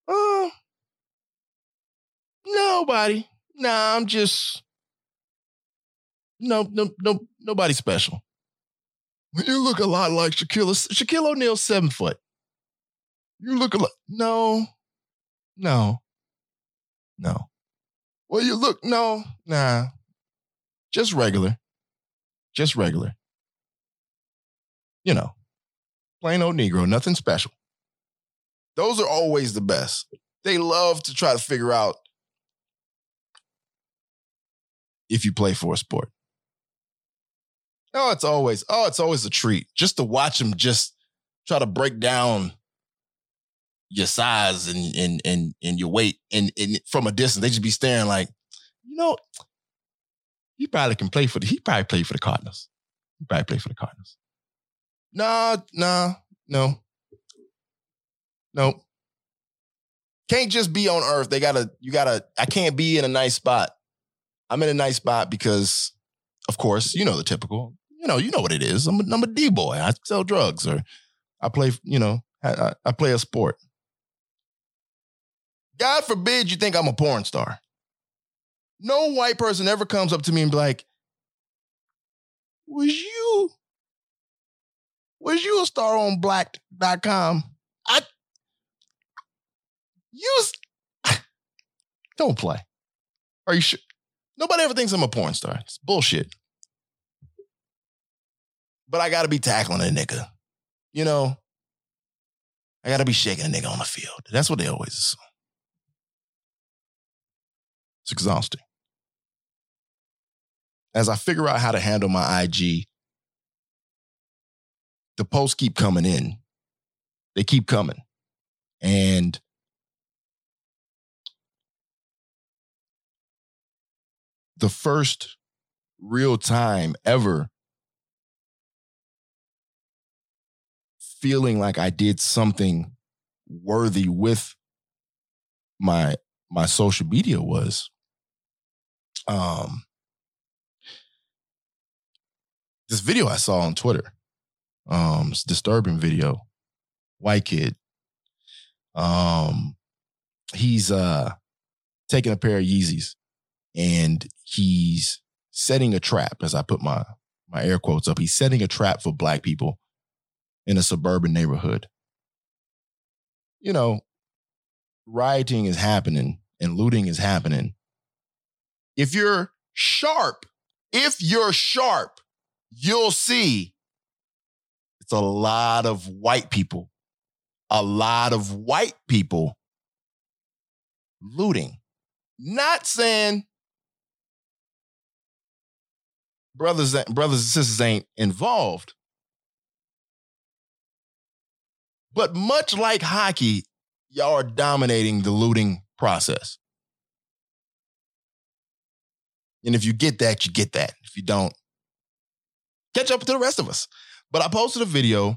Uh, nobody. Nah, I'm just no, no, no, nobody special. You look a lot like Shaquille. Shaquille O'Neal, seven foot. You look a lot. No, no, no. Well, you look, no, nah. Just regular. Just regular. You know, plain old Negro, nothing special. Those are always the best. They love to try to figure out if you play for a sport. Oh, it's always, oh, it's always a treat just to watch them just try to break down your size and and and and your weight and, and from a distance. They just be staring like, you know, he probably can play for the he probably play for the Cardinals. He probably play for the Cardinals. Nah, nah, no. Nope. Can't just be on earth. They gotta, you gotta, I can't be in a nice spot. I'm in a nice spot because, of course, you know the typical you know, you know what it is. I'm a, I'm a D boy. I sell drugs or I play, you know, I, I play a sport. God forbid you think I'm a porn star. No white person ever comes up to me and be like, was you, was you a star on black.com? I, you, *laughs* don't play. Are you sure? Nobody ever thinks I'm a porn star. It's bullshit but I gotta be tackling a nigga. You know, I gotta be shaking a nigga on the field. That's what they always assume. It's exhausting. As I figure out how to handle my IG, the posts keep coming in. They keep coming. And the first real time ever feeling like I did something worthy with my my social media was um this video I saw on Twitter. Um it's disturbing video. White kid. Um he's uh taking a pair of Yeezys and he's setting a trap as I put my my air quotes up. He's setting a trap for black people in a suburban neighborhood. You know, rioting is happening and looting is happening. If you're sharp, if you're sharp, you'll see it's a lot of white people, a lot of white people looting. Not saying brothers, brothers and sisters ain't involved, But much like hockey, y'all are dominating the looting process. And if you get that, you get that. If you don't, catch up to the rest of us. But I posted a video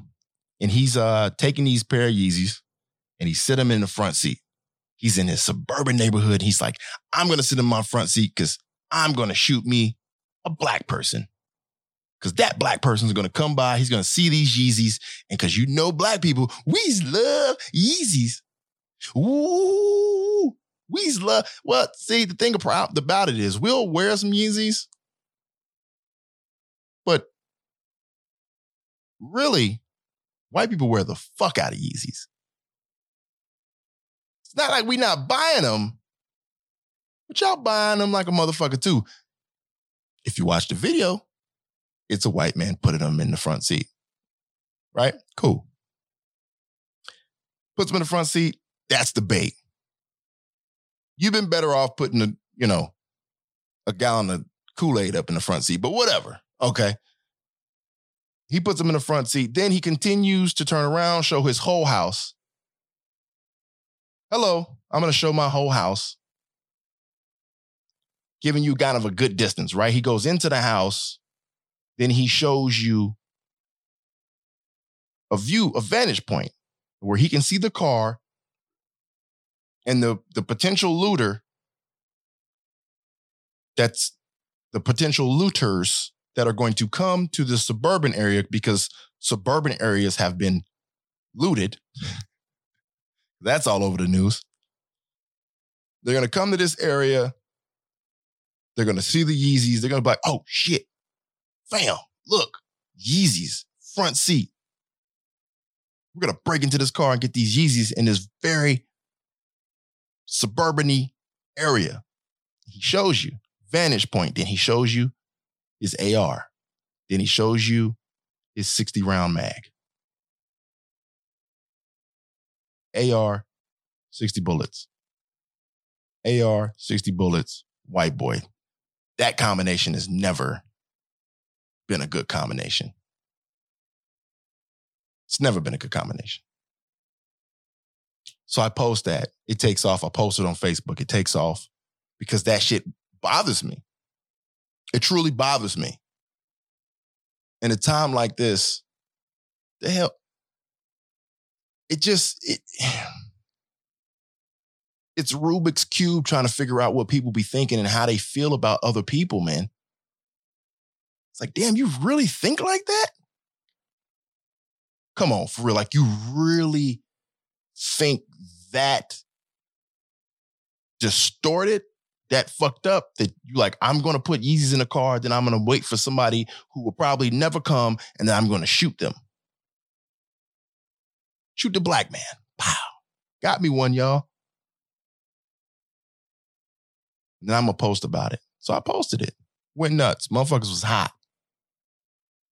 and he's uh taking these pair of Yeezys and he sit them in the front seat. He's in his suburban neighborhood. He's like, I'm gonna sit in my front seat because I'm gonna shoot me a black person. Cause that black person's gonna come by, he's gonna see these Yeezys, and cause you know black people, we love Yeezys. Ooh, we love. Well, see, the thing about it is, we'll wear some Yeezys, but really, white people wear the fuck out of Yeezys. It's not like we not buying them, but y'all buying them like a motherfucker too. If you watch the video, it's a white man putting them in the front seat. Right? Cool. Puts them in the front seat. That's the bait. You've been better off putting a, you know, a gallon of Kool-Aid up in the front seat, but whatever. Okay. He puts him in the front seat. Then he continues to turn around, show his whole house. Hello, I'm going to show my whole house. Giving you kind of a good distance, right? He goes into the house, then he shows you a view, a vantage point where he can see the car and the, the potential looter that's the potential looters that are going to come to the suburban area because suburban areas have been looted. That's all over the news. They're going to come to this area. They're going to see the Yeezys. They're going to be like, oh shit, fam, look, Yeezys, front seat. We're going to break into this car and get these Yeezys in this very suburban area. He shows you vantage point. Then he shows you his AR. Then he shows you his 60 round mag. AR, 60 bullets. AR, 60 bullets, white boy. That combination has never been a good combination. It's never been a good combination. So I post that. It takes off. I post it on Facebook. It takes off because that shit bothers me. It truly bothers me. In a time like this, the hell, it just it *sighs* it's Rubik's cube trying to figure out what people be thinking and how they feel about other people, man. It's like, damn, you really think like that? Come on, for real. Like, you really think that distorted, that fucked up, that you like, I'm gonna put Yeezys in a car, then I'm gonna wait for somebody who will probably never come, and then I'm gonna shoot them. Shoot the black man. Wow. Got me one, y'all. And then I'm gonna post about it. So I posted it. Went nuts. Motherfuckers was hot.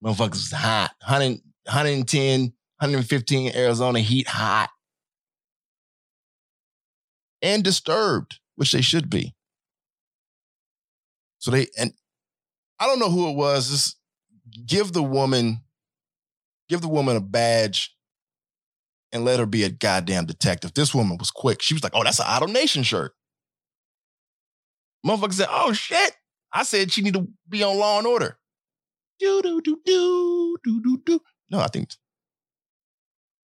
Motherfuckers was hot. 100, 110, 115 Arizona heat hot. And disturbed, which they should be. So they, and I don't know who it was. Just give the woman, give the woman a badge and let her be a goddamn detective. This woman was quick. She was like, oh, that's an AutoNation shirt. Motherfucker said, oh shit. I said she need to be on Law and Order. Do do do do do do do. No, I think.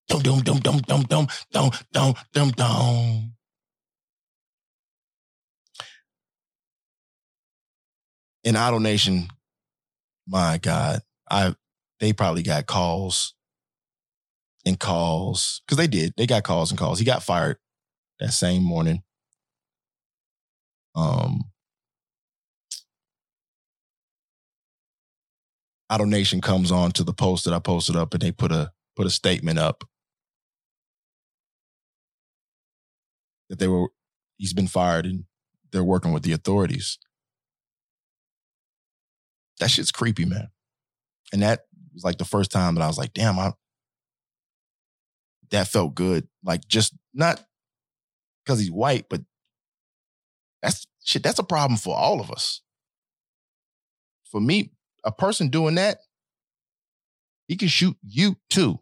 Dum dum dum dum dum dum dum dum dum dum. In AutoNation, my God, I they probably got calls and calls because they did. They got calls and calls. He got fired that same morning. Um, AutoNation comes on to the post that I posted up, and they put a put a statement up that they were he's been fired and they're working with the authorities. That shit's creepy, man. And that was like the first time that I was like, damn, I that felt good. Like just not because he's white, but that's shit, that's a problem for all of us. For me, a person doing that, he can shoot you too.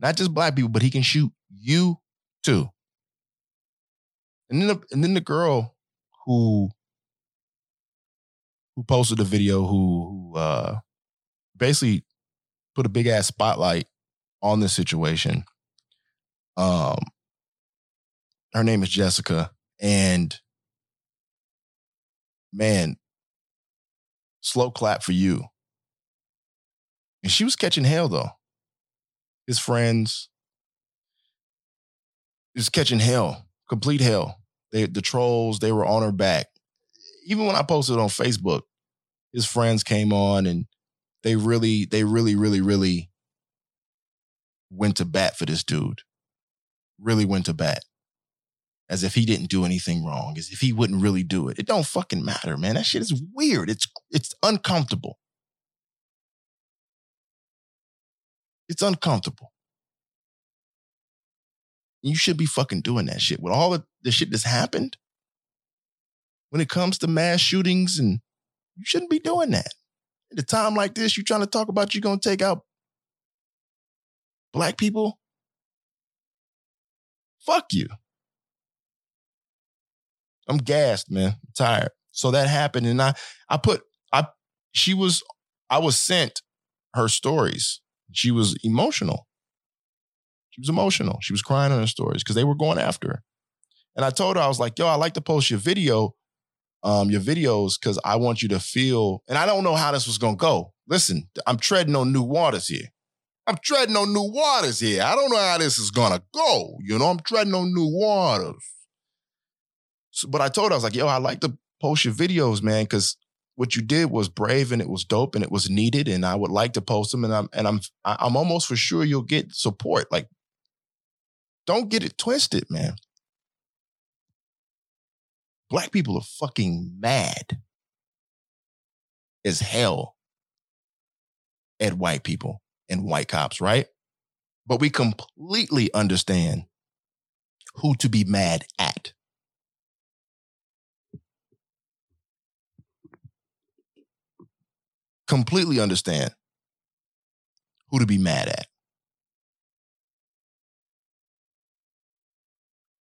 Not just black people, but he can shoot you too. And then the, and then the girl who who posted the video who who uh basically put a big ass spotlight on this situation. Um her name is Jessica and man slow clap for you. And she was catching hell though. His friends is catching hell, complete hell. They, the trolls, they were on her back. Even when I posted on Facebook, his friends came on and they really, they really, really, really went to bat for this dude. Really went to bat. As if he didn't do anything wrong, as if he wouldn't really do it. It don't fucking matter, man. That shit is weird. It's it's uncomfortable. It's uncomfortable. You should be fucking doing that shit. With all the, the shit that's happened, when it comes to mass shootings, and you shouldn't be doing that. At a time like this, you're trying to talk about you're gonna take out black people? Fuck you. I'm gassed, man. I'm tired. So that happened, and I I put I she was I was sent her stories. She was emotional. She was emotional. She was crying on her stories because they were going after her. And I told her, I was like, yo, I like to post your video, um, your videos, because I want you to feel, and I don't know how this was gonna go. Listen, I'm treading on new waters here. I'm treading on new waters here. I don't know how this is gonna go. You know, I'm treading on new waters. So, but I told her, I was like, yo, I like to post your videos, man, because what you did was brave and it was dope and it was needed, and I would like to post them, and I'm and I'm I'm almost for sure you'll get support. Like, don't get it twisted, man. Black people are fucking mad as hell at white people and white cops, right? But we completely understand who to be mad at. Completely understand who to be mad at.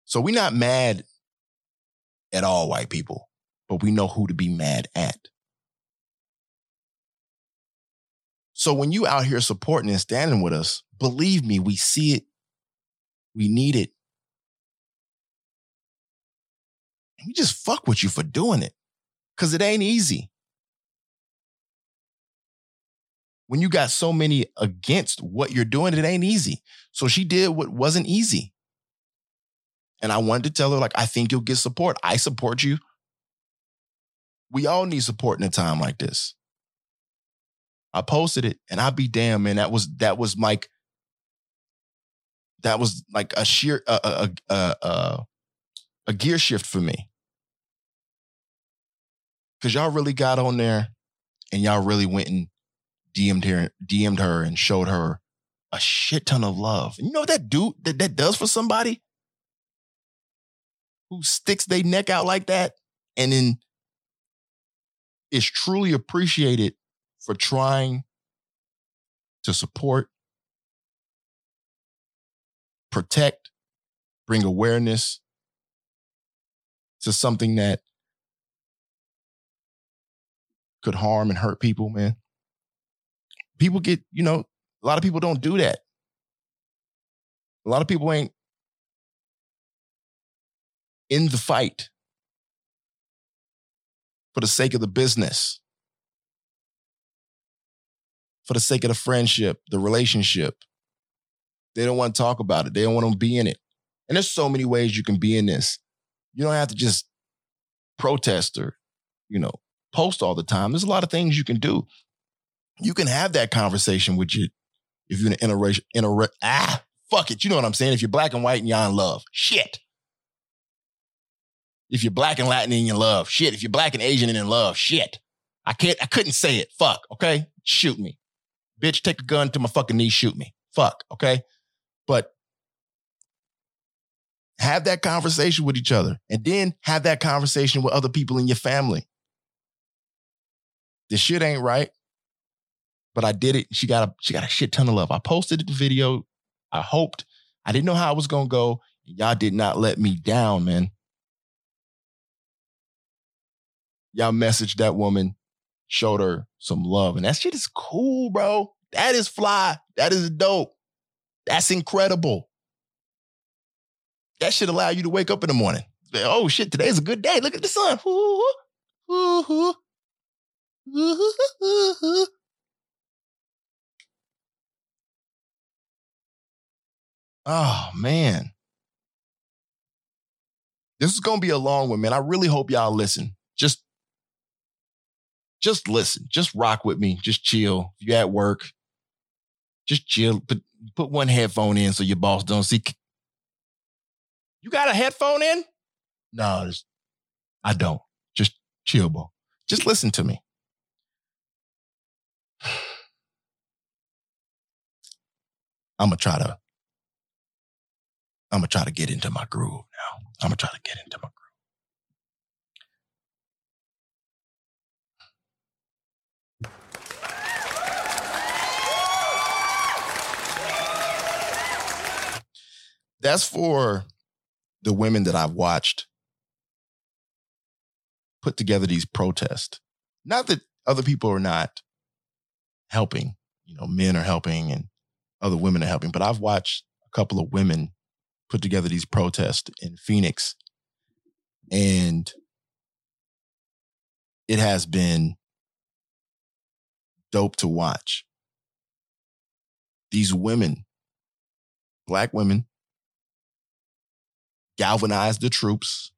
So we're not mad at all white people, but we know who to be mad at. So when you out here supporting and standing with us, believe me, we see it. We need it. We just fuck with you for doing it. Cause it ain't easy. When you got so many against what you're doing, it ain't easy. So she did what wasn't easy. And I wanted to tell her, like, I think you'll get support. I support you. We all need support in a time like this. I posted it and I'd be damn, man. That was that was like that was like a sheer a a a, a, a gear shift for me. Cause y'all really got on there and y'all really went and DM'd her, DM'd her and showed her a shit ton of love. And you know what that dude that, that does for somebody? Who sticks their neck out like that and then is truly appreciated for trying to support, protect, bring awareness to something that could harm and hurt people, man. People get, you know, a lot of people don't do that. A lot of people ain't in the fight for the sake of the business for the sake of the friendship, the relationship. They don't want to talk about it. They don't want to be in it. And there's so many ways you can be in this. You don't have to just protest or, you know, post all the time. There's a lot of things you can do. You can have that conversation with you if you're in an interracial, inter, ah, fuck it. You know what I'm saying? If you're black and white and you're in love, shit. If you're black and Latin and in love, shit. If you're black and Asian and in love, shit. I can't, I couldn't say it. Fuck, okay? Shoot me bitch, take a gun to my fucking knee, shoot me. Fuck, okay? But have that conversation with each other and then have that conversation with other people in your family. This shit ain't right. But I did it. She got a she got a shit ton of love. I posted the video. I hoped. I didn't know how it was gonna go. Y'all did not let me down, man. Y'all messaged that woman showed her some love. And that shit is cool, bro. That is fly. That is dope. That's incredible. That should allow you to wake up in the morning. Oh shit, today's a good day. Look at the sun. Ooh, ooh, ooh. Oh man. This is gonna be a long one, man. I really hope y'all listen. Just listen, just rock with me, just chill. If you're at work, just chill. Put put one headphone in so your boss don't see. You got a headphone in? No, I don't. Just chill, bro. Just listen to me. *sighs* I'm gonna try to I'm gonna try to get into my groove now. I'm gonna try to get into my groove. That's for the women that I've watched put together these protests. Not that other people are not helping, you know, men are helping and other women are helping, but I've watched a couple of women put together these protests in Phoenix and it has been dope to watch. These women, black women, galvanize the troops.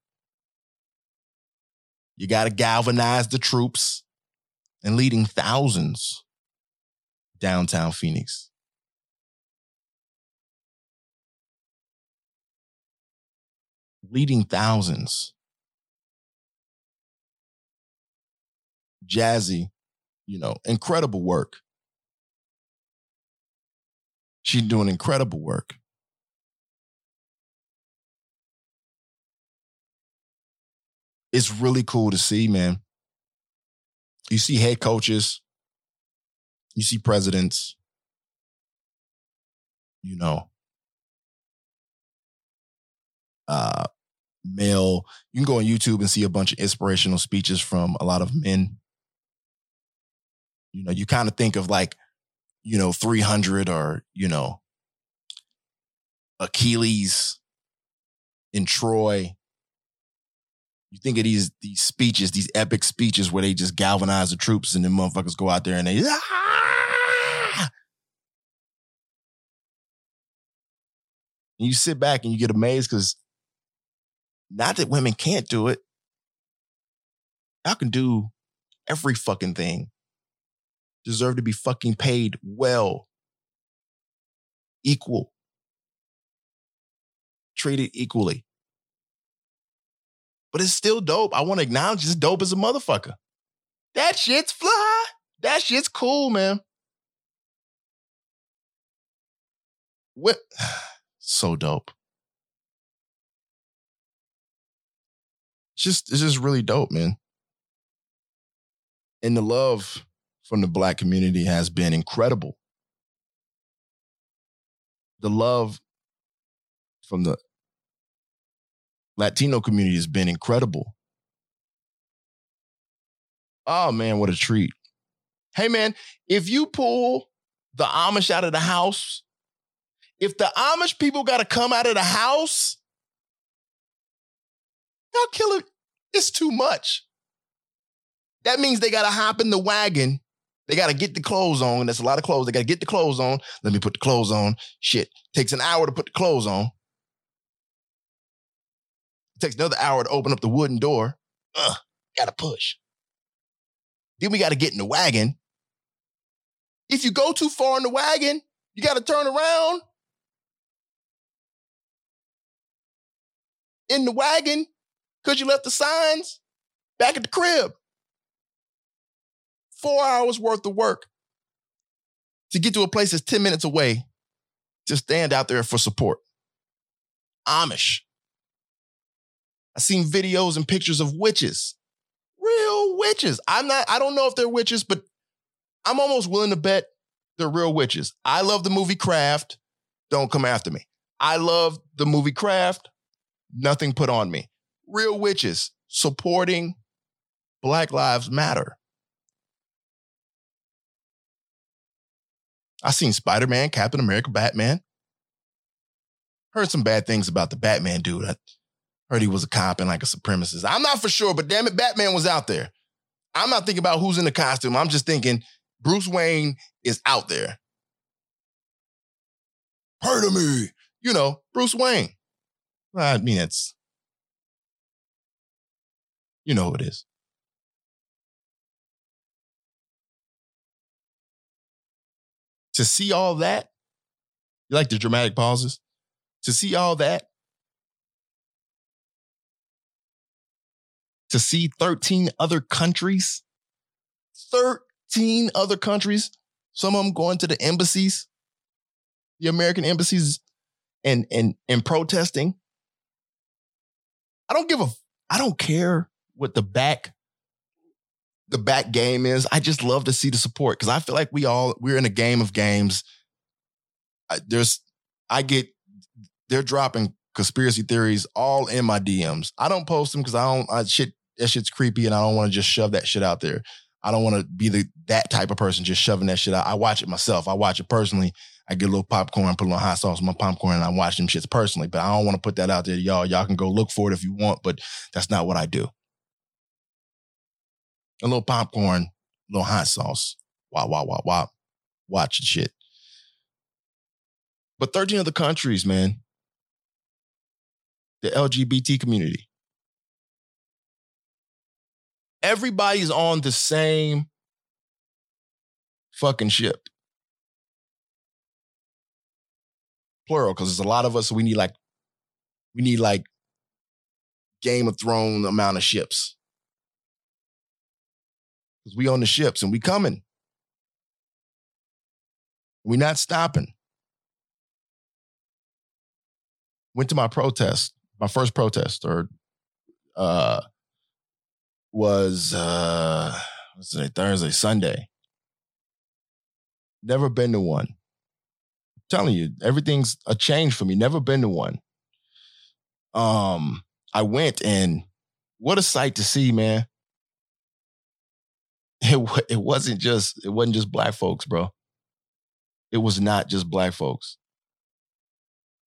You got to galvanize the troops and leading thousands downtown Phoenix. Leading thousands. Jazzy, you know, incredible work. She's doing incredible work. It's really cool to see, man. You see head coaches, you see presidents, you know, uh, male. You can go on YouTube and see a bunch of inspirational speeches from a lot of men. You know, you kind of think of like, you know, 300 or, you know, Achilles in Troy you think of these these speeches, these epic speeches where they just galvanize the troops and the motherfuckers go out there and they ah! And you sit back and you get amazed because not that women can't do it. Y'all can do every fucking thing. Deserve to be fucking paid well. Equal. Treated equally but it's still dope. I want to acknowledge it's dope as a motherfucker. That shit's fly. That shit's cool, man. What? *sighs* So dope. Just, it's just really dope, man. And the love from the black community has been incredible. The love from the Latino community has been incredible. Oh man, what a treat. Hey man, if you pull the Amish out of the house, if the Amish people got to come out of the house, y'all kill it. It's too much. That means they got to hop in the wagon. They got to get the clothes on. That's a lot of clothes. They got to get the clothes on. Let me put the clothes on. Shit. Takes an hour to put the clothes on. Takes another hour to open up the wooden door. Ugh, gotta push. Then we gotta get in the wagon. If you go too far in the wagon, you gotta turn around. In the wagon, because you left the signs back at the crib. Four hours worth of work to get to a place that's 10 minutes away to stand out there for support. Amish. I seen videos and pictures of witches. Real witches. I'm not, I don't know if they're witches, but I'm almost willing to bet they're real witches. I love the movie Craft. Don't come after me. I love the movie Craft. Nothing put on me. Real witches supporting Black Lives Matter. I seen Spider Man, Captain America, Batman. Heard some bad things about the Batman dude. I, Heard he was a cop and like a supremacist. I'm not for sure, but damn it, Batman was out there. I'm not thinking about who's in the costume. I'm just thinking Bruce Wayne is out there. Heard of me. You know, Bruce Wayne. I mean, it's, you know who it is. To see all that, you like the dramatic pauses? To see all that to see 13 other countries, 13 other countries, some of them going to the embassies, the American embassies and and and protesting. I don't give a I don't care what the back the back game is. I just love to see the support because I feel like we all we're in a game of games. I, there's I get they're dropping conspiracy theories all in my DMs. I don't post them because I don't I shit that shit's creepy and I don't want to just shove that shit out there. I don't want to be the that type of person just shoving that shit out. I watch it myself. I watch it personally. I get a little popcorn, put a little hot sauce on my popcorn, and I watch them shits personally. But I don't want to put that out there, y'all. Y'all can go look for it if you want, but that's not what I do. A little popcorn, a little hot sauce. Wow, wow, wow, wow. Watch the shit. But 13 other countries, man, the LGBT community. Everybody's on the same fucking ship. Plural, because there's a lot of us, so we need like, we need like Game of Thrones amount of ships. Because we on the ships and we coming. we not stopping. Went to my protest, my first protest, or uh was uh what's it, Thursday, Sunday. Never been to one. I'm telling you, everything's a change for me. Never been to one. Um, I went and what a sight to see, man. *laughs* It it wasn't just it wasn't just black folks, bro. It was not just black folks.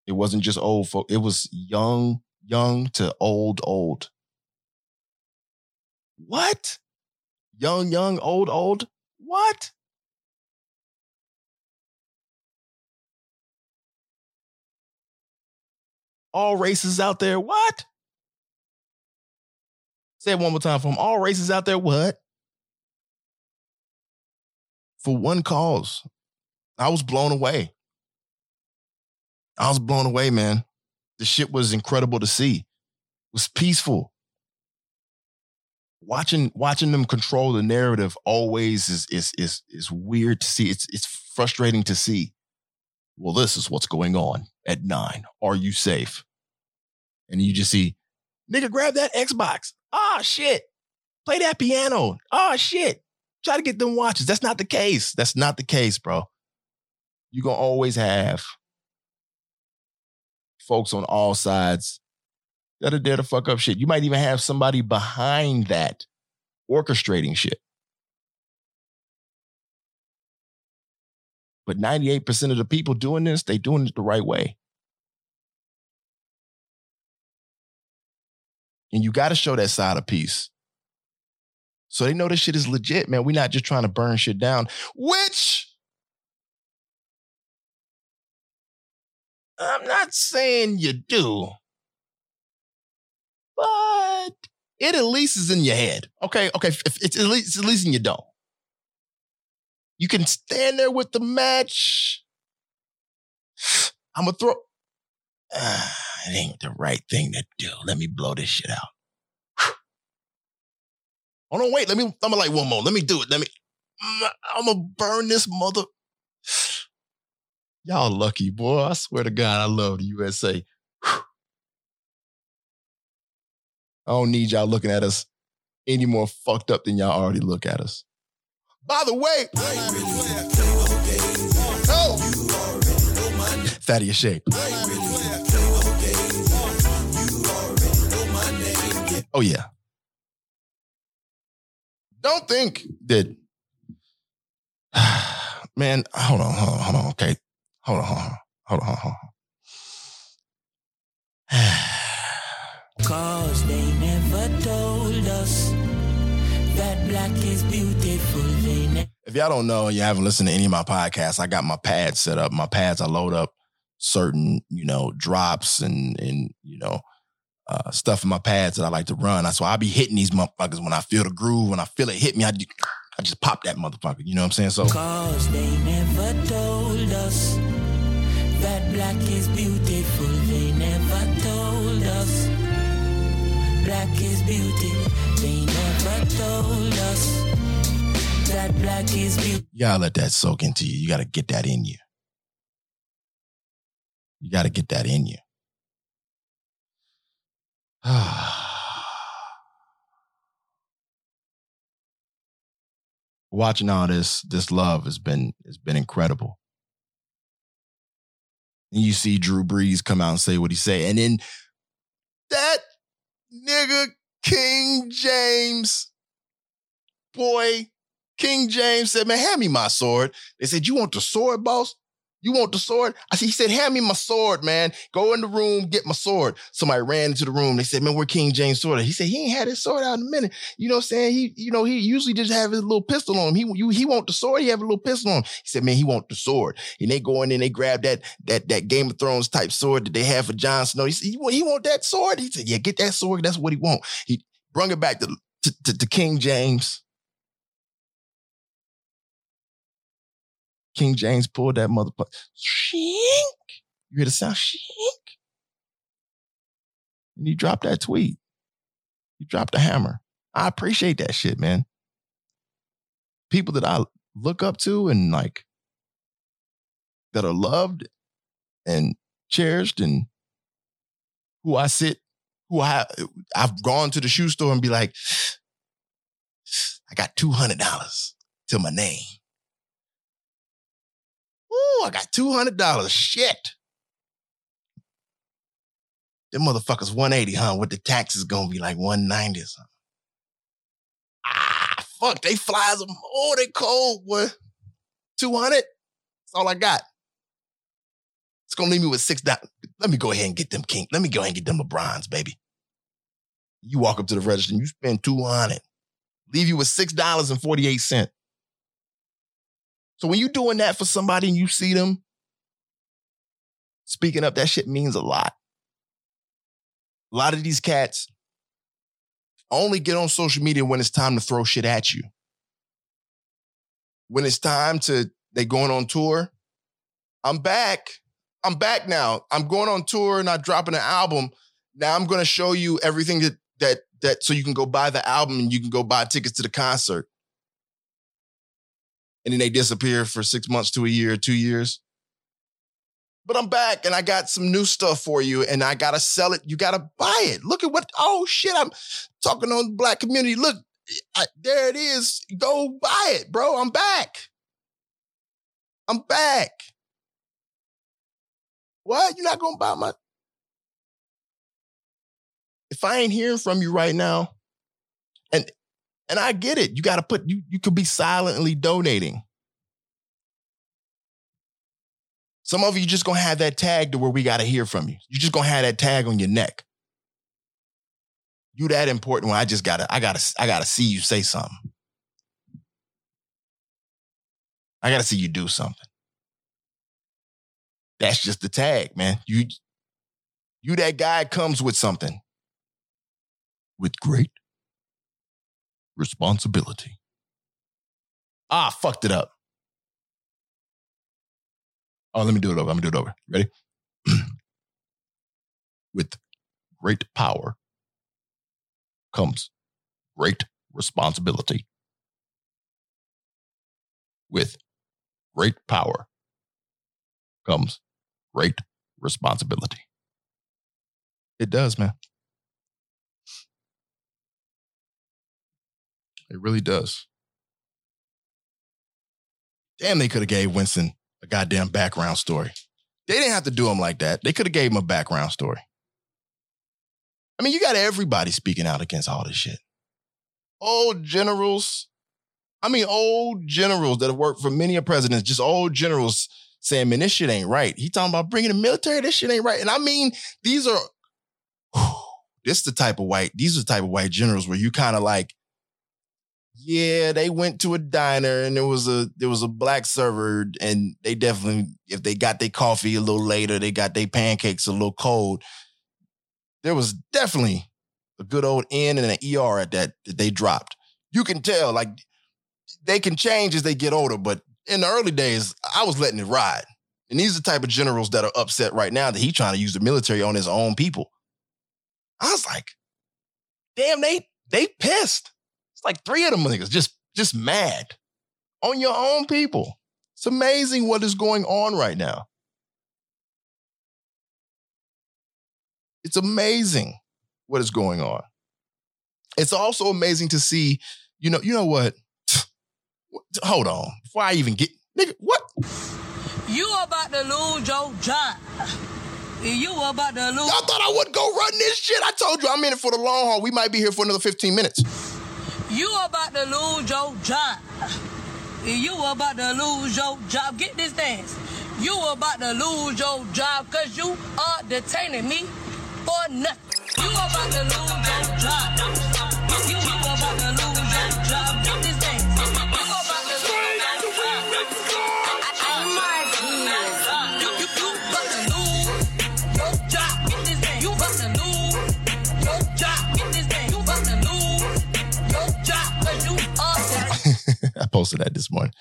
It wasn't just old folk. It was young, young to old, old. What? Young, young, old, old? What? All races out there, what? Say it one more time for. All races out there, what? For one cause. I was blown away. I was blown away, man. The shit was incredible to see. It was peaceful watching watching them control the narrative always is is is is weird to see. It's it's frustrating to see. Well, this is what's going on at nine. Are you safe? And you just see, nigga, grab that Xbox. Ah, shit. Play that piano. Ah, shit. Try to get them watches. That's not the case. That's not the case, bro. You're gonna always have folks on all sides that are there to fuck up shit. You might even have somebody behind that orchestrating shit. But 98% of the people doing this, they doing it the right way. And you got to show that side of peace. So they know this shit is legit, man. We're not just trying to burn shit down, which I'm not saying you do but it at least is in your head. Okay, okay, it's at least, it's at least in your dome. You can stand there with the match. *sighs* I'm gonna throw. Ah, *sighs* it ain't the right thing to do. Let me blow this shit out. *sighs* Oh no, wait. Let me. I'm gonna like one more. Let me do it. Let me. I'm gonna burn this mother. Y'all lucky, boy. I swear to God, I love the USA. I don't need y'all looking at us any more fucked up than y'all already look at us. By the way, Thaddeus Shape. Oh yeah. Don't think that, *sighs* man. Hold on, hold on, hold on. Okay, hold on, hold on, hold on, hold on. *sighs* Cause they told us that black is beautiful. If y'all don't know and you haven't listened to any of my podcasts, I got my pads set up. My pads, I load up certain, you know, drops and and you know, uh, stuff in my pads that I like to run. That's why I be hitting these motherfuckers when I feel the groove. When I feel it hit me, I, I just pop that motherfucker. You know what I'm saying? So Cause they never told us that black is beautiful. They never told us black is beauty. They never told us that black is beauty. you gotta let that soak into you. You gotta get that in you. You got to get that in you. *sighs* Watching all this, this love has been has been incredible. And you see Drew Brees come out and say what he say, and then that nigga King James, boy, King James said, "Man, hand me my sword." They said, "You want the sword, boss? You want the sword?" I said, "He said, hand me my sword, man. Go in the room, get my sword." Somebody ran into the room. They said, "Man, we're King James' sword?" He said, "He ain't had his sword out in a minute." You know what I'm saying? He, you know, he usually just have his little pistol on him. He, you, he want the sword. He have a little pistol on him. He said, "Man, he want the sword." And they go in and they grab that that that Game of Thrones type sword that they have for Jon Snow. He said, "He want, he want that sword." He said, "Yeah, get that sword. That's what he want." He brung it back to to, to, to King James. King James pulled that motherfucker. Shink. You hear the sound? Shink. And he dropped that tweet. He dropped the hammer. I appreciate that shit, man. People that I look up to and like that are loved and cherished and who I sit, who I I've gone to the shoe store and be like, I got two hundred dollars to my name. I got two hundred dollars. Shit. Them motherfuckers 180, huh? With the taxes gonna be like 190 or something. Ah, fuck, they flies them. Oh, they cold, boy. 200? That's all I got. It's gonna leave me with six dollars. Let me go ahead and get them king. Let me go ahead and get them LeBrons, baby. You walk up to the register and you spend 200. Leave you with $6.48. So when you're doing that for somebody and you see them speaking up, that shit means a lot. A lot of these cats only get on social media when it's time to throw shit at you. When it's time to, they going on tour. I'm back. I'm back now. I'm going on tour I'm dropping an album. Now I'm going to show you everything that, that, that, so you can go buy the album and you can go buy tickets to the concert and then they disappear for six months to a year, two years. But I'm back and I got some new stuff for you and I gotta sell it. You gotta buy it. Look at what, oh shit, I'm talking on the black community. Look, I, there it is. Go buy it, bro. I'm back. I'm back. What? You're not gonna buy my. If I ain't hearing from you right now, and I get it. You got to put you you could be silently donating. Some of you just gonna have that tag to where we gotta hear from you. You just gonna have that tag on your neck. You that important when I just gotta, I gotta, I gotta see you say something. I gotta see you do something. That's just the tag, man. You you that guy comes with something. With great responsibility. Ah, fucked it up. Oh, let me do it over. Let me do it over. Ready? *clears throat* With great power comes great responsibility. With great power comes great responsibility. It does, man. It really does. Damn, they could have gave Winston a goddamn background story. They didn't have to do him like that. They could have gave him a background story. I mean, you got everybody speaking out against all this shit. Old generals. I mean, old generals that have worked for many a presidents, just old generals saying, man, this shit ain't right. He talking about bringing the military, this shit ain't right. And I mean, these are, whew, this the type of white, these are the type of white generals where you kind of like, yeah, they went to a diner and there was a there was a black server and they definitely if they got their coffee a little later, they got their pancakes a little cold. There was definitely a good old N and an ER at that that they dropped. You can tell like they can change as they get older, but in the early days, I was letting it ride. And these are the type of generals that are upset right now that he trying to use the military on his own people. I was like, damn, they they pissed. It's like three of them niggas just just mad on your own people. It's amazing what is going on right now. It's amazing what is going on. It's also amazing to see, you know, you know what? *sighs* Hold on. Before I even get nigga, what? You about to lose your job. You about to lose. Y'all thought I would go run this shit. I told you I'm in it for the long haul. We might be here for another 15 minutes. You about to lose your job. You about to lose your job. Get this dance. You about to lose your job because you are detaining me for nothing. You about to lose your job. Posted that this morning.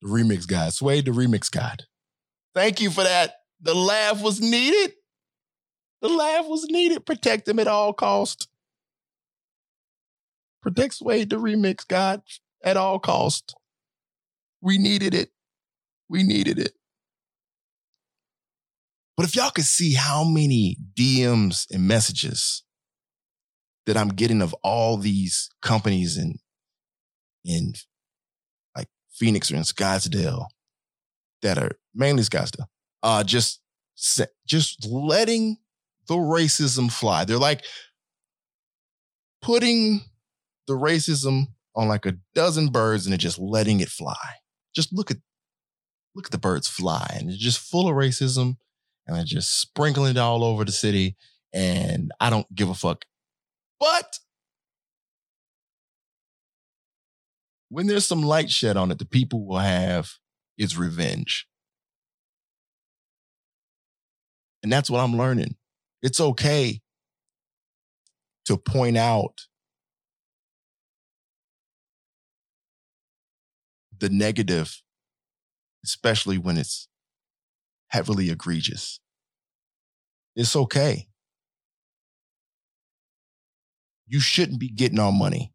The remix guide, Sway, the remix guide. Thank you for that. The laugh was needed. The laugh was needed. Protect him at all cost. Protect Sway, the remix guide, at all cost. We needed it. We needed it. But if y'all could see how many DMs and messages that I'm getting of all these companies and in like Phoenix or in Scottsdale that are mainly Scottsdale, uh, just just letting the racism fly. They're like putting the racism on like a dozen birds and just letting it fly. Just look at look at the birds fly, and they're just full of racism, and they're just sprinkling it all over the city. And I don't give a fuck. But when there's some light shed on it, the people will have is revenge. And that's what I'm learning. It's okay to point out the negative, especially when it's heavily egregious. It's okay. You shouldn't be getting our money.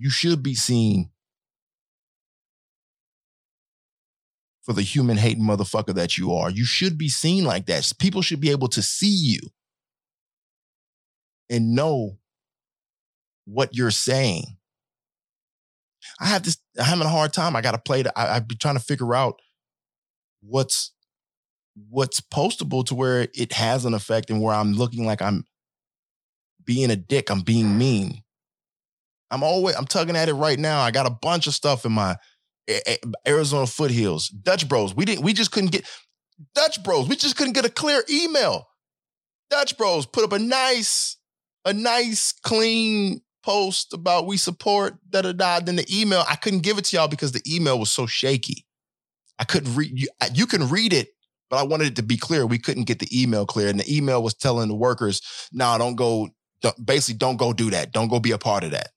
You should be seen for the human hating motherfucker that you are. You should be seen like that. People should be able to see you and know what you're saying. I have this, I'm having a hard time. I got to play the, I, I've been trying to figure out what's, what's postable to where it has an effect and where I'm looking like I'm being a dick. I'm being mean. I'm always, I'm tugging at it right now. I got a bunch of stuff in my Arizona foothills. Dutch Bros. We didn't, we just couldn't get, Dutch Bros. We just couldn't get a clear email. Dutch Bros put up a nice, a nice, clean post about we support da da da. Then the email, I couldn't give it to y'all because the email was so shaky. I couldn't read. You, you can read it, but I wanted it to be clear. We couldn't get the email clear, and the email was telling the workers, "No, don't go. Don't, basically, don't go do that. Don't go be a part of that."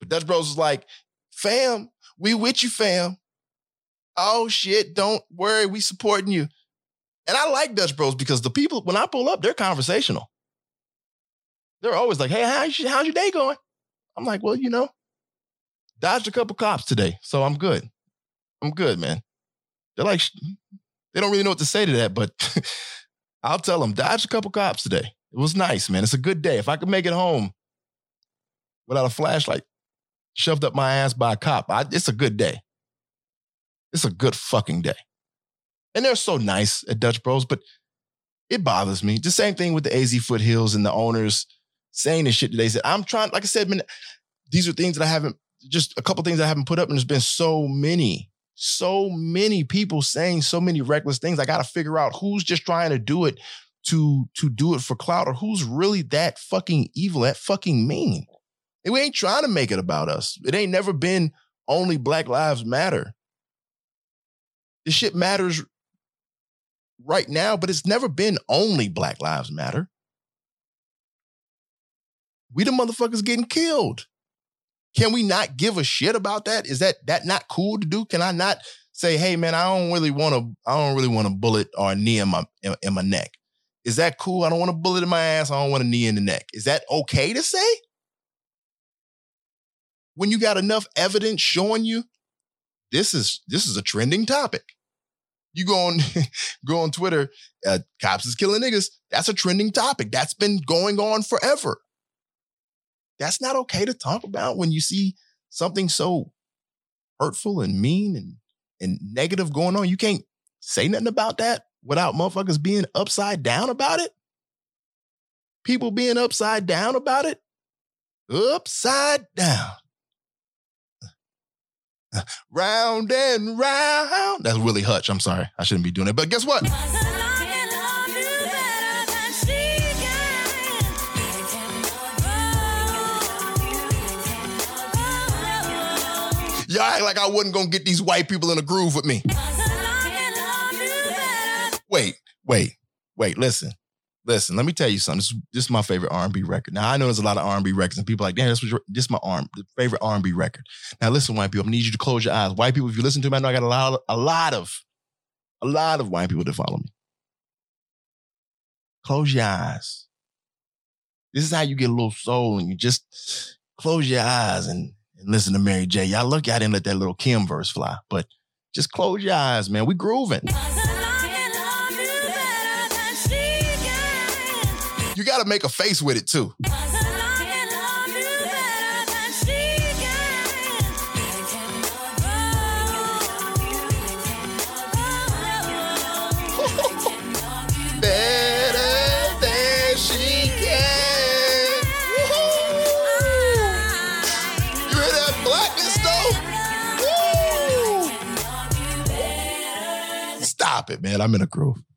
But Dutch Bros was like, "Fam, we with you, fam. Oh shit, don't worry, we supporting you." And I like Dutch Bros because the people when I pull up, they're conversational. They're always like, "Hey, how's your, how's your day going?" I'm like, "Well, you know, dodged a couple cops today, so I'm good. I'm good, man." They're like, they don't really know what to say to that, but *laughs* I'll tell them, dodged a couple cops today. It was nice, man. It's a good day. If I could make it home without a flashlight shoved up my ass by a cop, I, it's a good day. It's a good fucking day. And they're so nice at Dutch Bros, but it bothers me. The same thing with the AZ Foothills and the owners saying this shit they said. I'm trying, like I said, man, these are things that I haven't, just a couple things I haven't put up, and there's been so many, so many people saying so many reckless things. I got to figure out who's just trying to do it to to do it for clout, or who's really that fucking evil, that fucking mean. We ain't trying to make it about us. It ain't never been only Black Lives Matter. This shit matters right now, but it's never been only Black Lives Matter. We the motherfuckers getting killed. Can we not give a shit about that? Is that that not cool to do? Can I not say, hey man, I don't really want to, I don't really want a bullet or a knee in my in, in my neck. Is that cool? I don't want a bullet in my ass. I don't want a knee in the neck. Is that okay to say? When you got enough evidence showing you this is this is a trending topic. You go on, *laughs* go on Twitter, uh, cops is killing niggas. That's a trending topic. That's been going on forever. That's not okay to talk about when you see something so hurtful and mean and, and negative going on. You can't say nothing about that without motherfuckers being upside down about it. People being upside down about it. Upside down. Round and round. That's Willie Hutch. I'm sorry. I shouldn't be doing it. But guess what? Y'all act like I wasn't gonna get these white people in a groove with me. Wait, wait, wait. Listen, listen. Let me tell you something. This, this is my favorite R&B record. Now I know there's a lot of R&B records, and people are like, damn, this was your, this is my R favorite R&B record. Now listen, white people, I need you to close your eyes. White people, if you listen to me, I know I got a lot, of, a lot of, a lot of white people that follow me. Close your eyes. This is how you get a little soul, and you just close your eyes and, and listen to Mary J. Y'all look, I didn't let that little Kim verse fly, but just close your eyes, man. We grooving. You got to make a face with it too. It, man. I'm in a groove.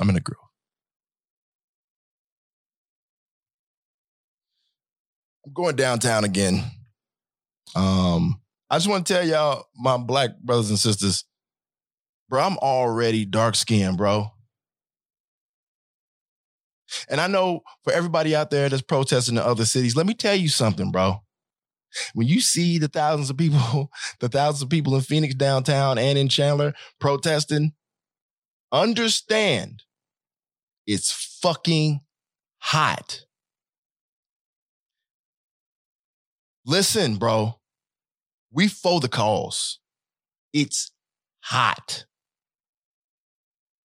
I'm in a groove. I'm going downtown again. Um, I just want to tell y'all, my black brothers and sisters, bro, I'm already dark skinned, bro. And I know for everybody out there that's protesting in other cities, let me tell you something, bro. When you see the thousands of people, *laughs* the thousands of people in Phoenix downtown and in Chandler protesting, understand it's fucking hot. Listen, bro. We for the cause. It's hot.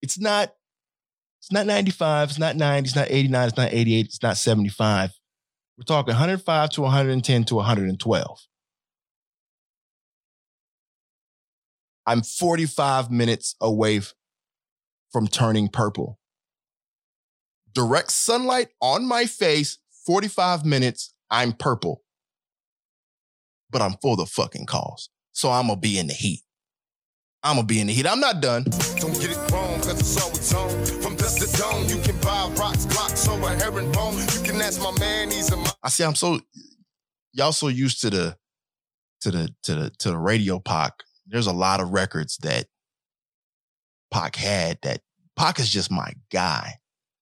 It's not, it's not 95, it's not 90, it's not 89, it's not 88, it's not 75. We're talking 105 to 110 to 112. I'm 45 minutes away from turning purple. Direct sunlight on my face, 45 minutes, I'm purple. But I'm for the fucking cause. So I'm gonna be in the heat. I'm gonna be in the heat. I'm not done. Don't get it wrong, cause it's always on. From dust to dawn, you can buy rocks, blocks, or a herringbone. You can ask my man, he's a mo- I see I'm so y'all so used to the to the to the to the radio Pac. There's a lot of records that Pac had that Pac is just my guy.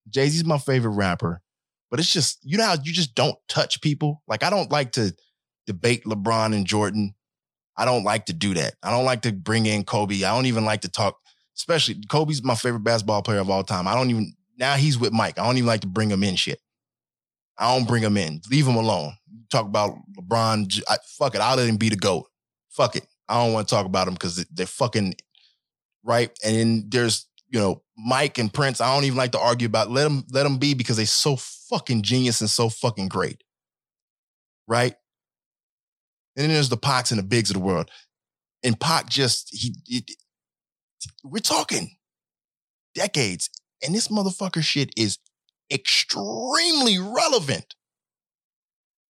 Jay-Z's my favorite rapper, but it's just, you know how you just don't touch people? Like I don't like to debate LeBron and Jordan. I don't like to do that. I don't like to bring in Kobe. I don't even like to talk, especially Kobe's my favorite basketball player of all time. I don't even, now he's with Mike. I don't even like to bring him in shit. I don't bring him in. Leave him alone. Talk about LeBron. I, fuck it. I'll let him be the GOAT. Fuck it. I don't want to talk about him because they're fucking right. And then there's, you know, Mike and Prince. I don't even like to argue about. Let them let them be because they're so fucking genius and so fucking great. Right? And then there's the Pacs and the Bigs of the world. And Pac just he, it, we're talking decades, and this motherfucker shit is extremely relevant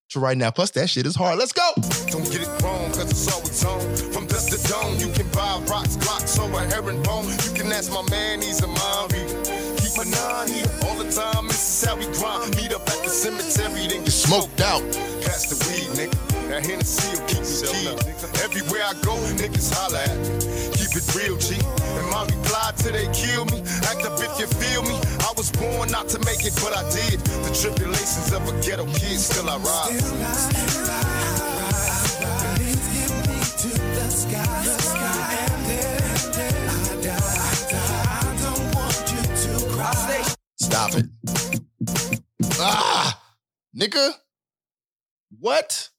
to right now. Plus, that shit is hard. Let's go. Don't get it wrong, cause it's always on. From dust to dawn, you can buy rocks, blocks, or a herringbone. You can ask my man, he's a mind reader. Keep a nine here all the time. This is how we grind. Meet up at the cemetery, then get Smoked out. Pass the weed, nigga. That Hennessy will keep me key. Everywhere I go, niggas holla at me. Keep it real, G. And my reply till they kill me. Act up if you feel me. I was born not to make it, but I did. The tribulations of a ghetto kid, still I rise. Stop it. Ah, nigga. What?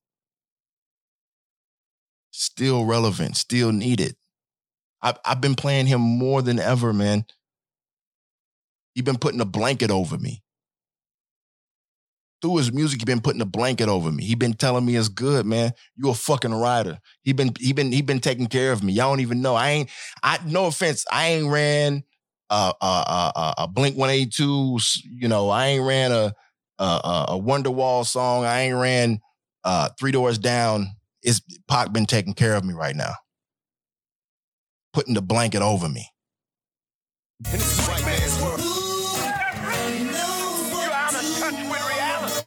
still relevant, still needed. I've, I've been playing him more than ever, man. He's been putting a blanket over me. Through his music, he been putting a blanket over me. He been telling me it's good, man. You a fucking writer. He been he been he been taking care of me. Y'all don't even know. I ain't. I no offense. I ain't ran a a a, a Blink One Eighty Two. You know, I ain't ran a a, a a Wonderwall song. I ain't ran uh, Three Doors Down. It's Pac been taking care of me right now, putting the blanket over me.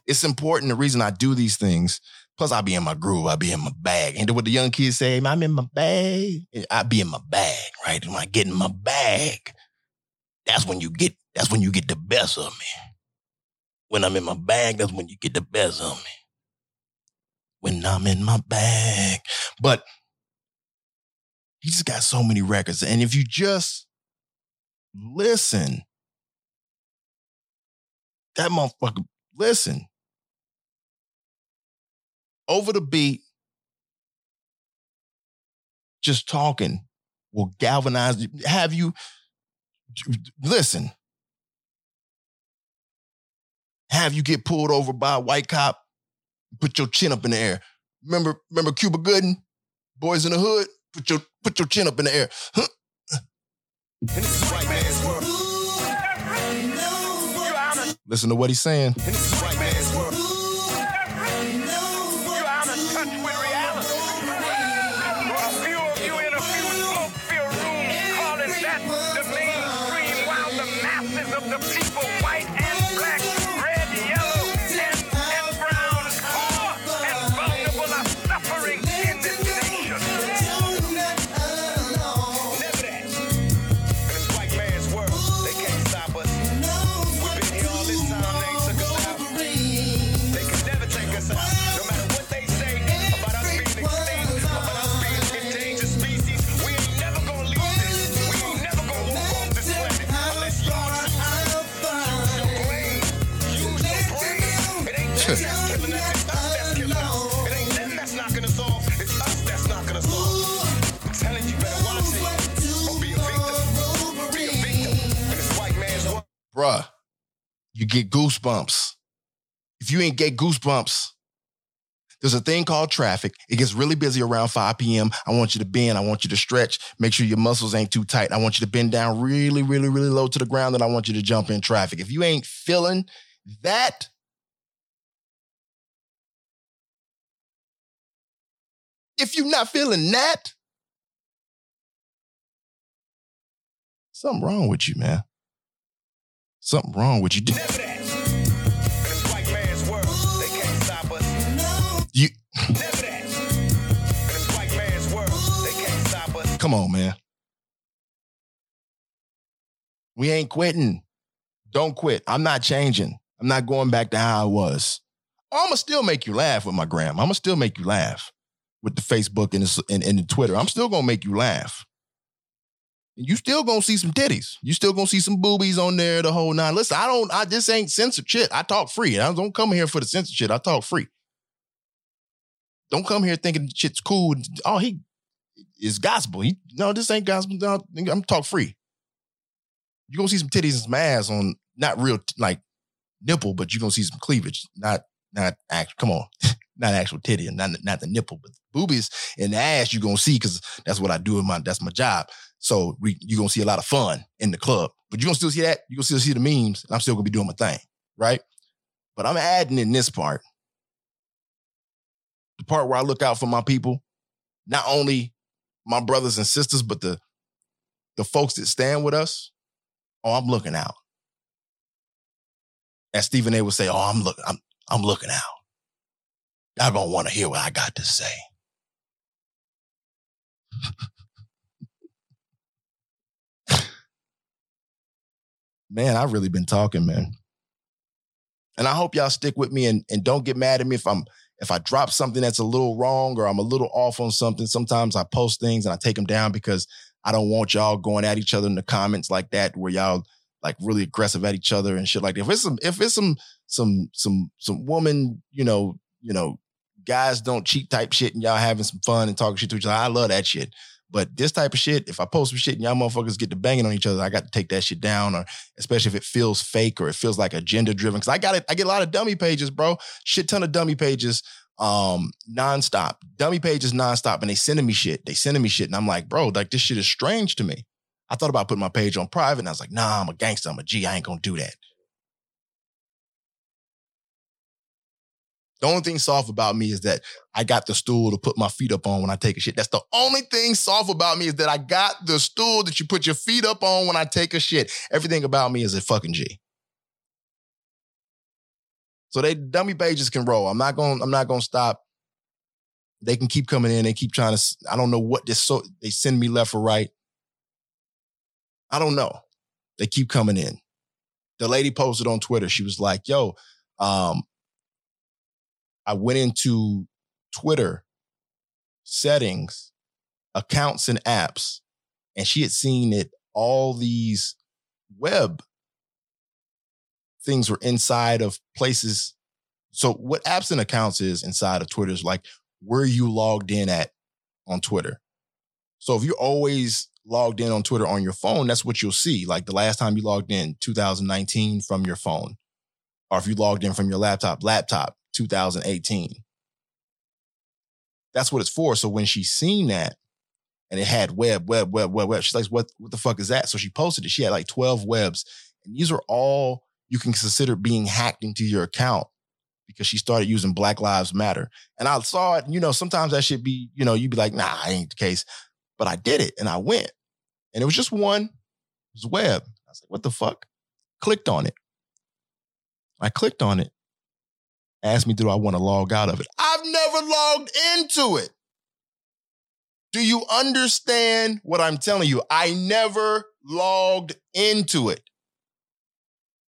It's important. The reason I do these things, plus I be in my groove, I be in my bag. And what the young kids say, I'm in my bag. I be in my bag, right? When I get in my bag, that's when you get, that's when you get the best of me. When I'm in my bag, that's when you get the best of me. When I'm in my bag. But he just got so many records. And if you just listen, that motherfucker, listen over the beat, just talking will galvanize you. Have you listen? Have you get pulled over by a white cop? Put your chin up in the air. Remember, remember Cuba Gooding, Boyz n the Hood. Put your put your chin up in the air. Huh? And this is white man's world. You're out of, Listen to what he's saying. Get goosebumps. If you ain't get goosebumps, there's a thing called traffic. It gets really busy around 5 p.m. I want you to bend. I want you to stretch. Make sure your muscles ain't too tight. I want you to bend down really, really, really low to the ground. And I want you to jump in traffic. If you ain't feeling that, if you're not feeling that, something wrong with you, man. Something wrong with you. Never that. And it's white man's world. They can't stop us. You Never that. And it's white man's world. They can't stop us. come on, man. We ain't quitting. Don't quit. I'm not changing. I'm not going back to how I was. I'm gonna still make you laugh with my gram. I'm gonna still make you laugh with the Facebook and the, and, and the Twitter. I'm still gonna make you laugh. You still gonna see some titties. You still gonna see some boobies on there the whole nine. Listen, I don't. I just ain't censored shit. I talk free. I don't come here for the censored shit. I talk free. Don't come here thinking shit's cool. Oh, he is gospel. He no, this ain't gospel. No, I'm talk free. You gonna see some titties and some ass on not real like nipple, but you gonna see some cleavage. Not not act. Come on, *laughs* not actual titty and not not the nipple, but boobies and the ass. You gonna see because that's what I do in my that's my job. So we you gonna see a lot of fun in the club, but you're gonna still see that. You're gonna still see the memes. And I'm still gonna be doing my thing, right? But I'm adding in this part, the part where I look out for my people, not only my brothers and sisters, but the the folks that stand with us. Oh, I'm looking out. As Stephen A would say, "Oh, I'm look, I'm I'm looking out." Y'all gonna want to hear what I got to say. *laughs* man, I've really been talking, man. And I hope y'all stick with me and, and don't get mad at me if I'm if I drop something that's a little wrong or I'm a little off on something. Sometimes I post things and I take them down because I don't want y'all going at each other in the comments like that, where y'all like really aggressive at each other and shit like that. If it's some if it's some some some some woman, you know, you know, guys don't cheat type shit and y'all having some fun and talking shit to each other. I love that shit. But this type of shit, if I post some shit and y'all motherfuckers get to banging on each other, I got to take that shit down, or especially if it feels fake or it feels like agenda driven. Cause I got it, I get a lot of dummy pages, bro. Shit ton of dummy pages, um, nonstop. Dummy pages nonstop, and they sending me shit. They sending me shit. And I'm like, bro, like this shit is strange to me. I thought about putting my page on private, and I was like, nah, I'm a gangster, I'm a G, I ain't gonna do that. The only thing soft about me is that I got the stool to put my feet up on when I take a shit. That's the only thing soft about me is that I got the stool that you put your feet up on when I take a shit. Everything about me is a fucking G. So they dummy pages can roll. I'm not going. I'm not going to stop. They can keep coming in. They keep trying to. I don't know what this. So they send me left or right. I don't know. They keep coming in. The lady posted on Twitter. She was like, "Yo, um, I went into Twitter settings, accounts, and apps, and she had seen that all these web things were inside of places. So, what apps and accounts is inside of Twitter is like where you logged in at on Twitter. So, if you're always logged in on Twitter on your phone, that's what you'll see. Like the last time you logged in, 2019 from your phone. Or if you logged in from your laptop, laptop, 2018. That's what it's for. So when she seen that and it had web, web, web, web, web, she's like, what, what the fuck is that? So she posted it. She had like 12 webs. And these are all you can consider being hacked into your account because she started using Black Lives Matter. And I saw it, and you know, sometimes that should be, you know, you'd be like, nah, I ain't the case. But I did it and I went. And it was just one, it was web. I was like, what the fuck? Clicked on it. I clicked on it. Asked me, do I want to log out of it? I've never logged into it. Do you understand what I'm telling you? I never logged into it.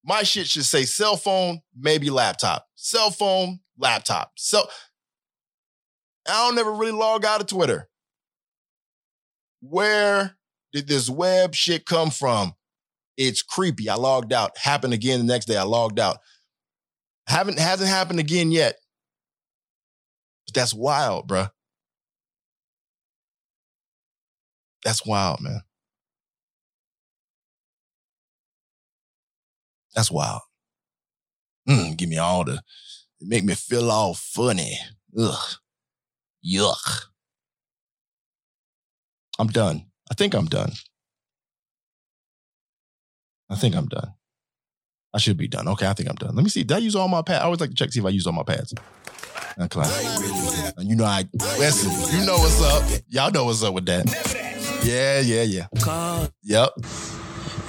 My shit should say cell phone, maybe laptop. Cell phone, laptop. So I don't never really log out of Twitter. Where did this web shit come from? It's creepy. I logged out. Happened again the next day. I logged out. Haven't hasn't happened again yet. But that's wild, bruh. That's wild, man. That's wild. Mm, give me all the, make me feel all funny. Ugh. Yuck. I'm done. I think I'm done. I think I'm done. I should be done. Okay, I think I'm done. Let me see. Did I use all my pads? I always like to check to see if I used all my pads. And you know I listen, you know what's up. Y'all know what's up with that. Yeah, yeah, yeah. Yep.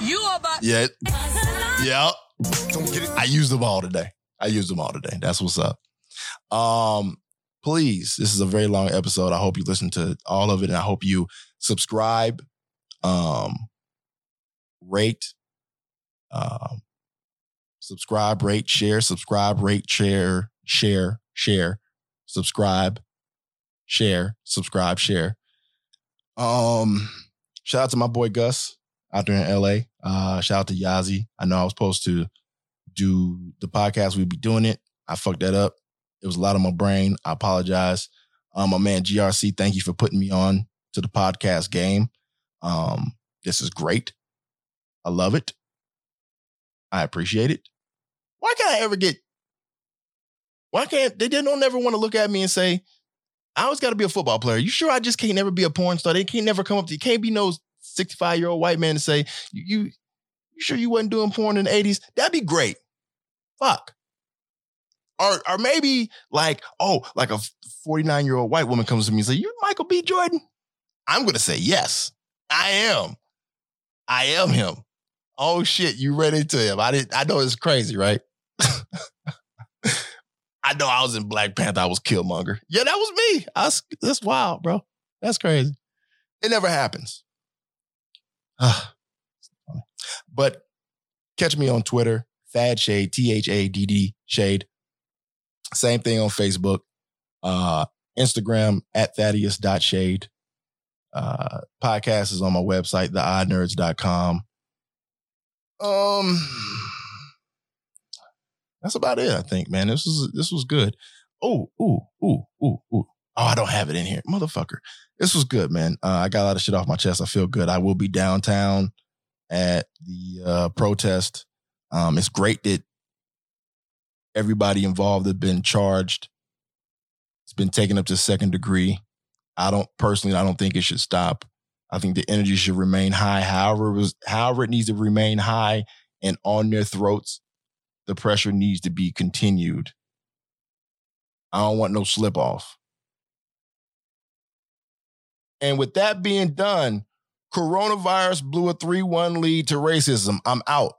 You about Yeah. Yep. I used them all today. I used them all today. That's what's up. Um, please, this is a very long episode. I hope you listen to all of it and I hope you subscribe, um, rate, um, subscribe, rate, share, subscribe, rate, share, share, share, subscribe, share, subscribe, share. Um, shout out to my boy Gus out there in LA. Uh, shout out to Yazi. I know I was supposed to do the podcast. We'd be doing it. I fucked that up. It was a lot on my brain. I apologize. Um, my man GRC, thank you for putting me on to the podcast game. Um, this is great. I love it. I appreciate it. Why can't I ever get? Why can't they? Don't ever want to look at me and say, "I always got to be a football player." You sure I just can't never be a porn star? They can't never come up to you. Can't be no sixty-five year old white man to say, "You, you, you sure you wasn't doing porn in the eighties?" That'd be great. Fuck. Or, or maybe like, oh, like a 49 year old white woman comes to me and say, You Michael B. Jordan? I'm gonna say yes. I am. I am him. Oh shit, you read into him. I didn't I know it's crazy, right? I know I was in Black Panther, I was Killmonger. Yeah, that was me. Was, that's wild, bro. That's crazy. It never happens. *sighs* but catch me on Twitter, Thad Shade, T H A D D Shade. Same thing on Facebook. Uh, Instagram at Thaddeus.shade. Uh, podcast is on my website, theoddnerds.com. Um, that's about it, I think, man. This was this was good. Oh, ooh, ooh, ooh, ooh. Oh, I don't have it in here. Motherfucker. This was good, man. Uh, I got a lot of shit off my chest. I feel good. I will be downtown at the uh, protest. Um, it's great that everybody involved has been charged. It's been taken up to second degree. I don't personally, I don't think it should stop. I think the energy should remain high. However, it was, however it needs to remain high and on their throats, the pressure needs to be continued. I don't want no slip off. And with that being done, coronavirus blew a 3 1 lead to racism. I'm out.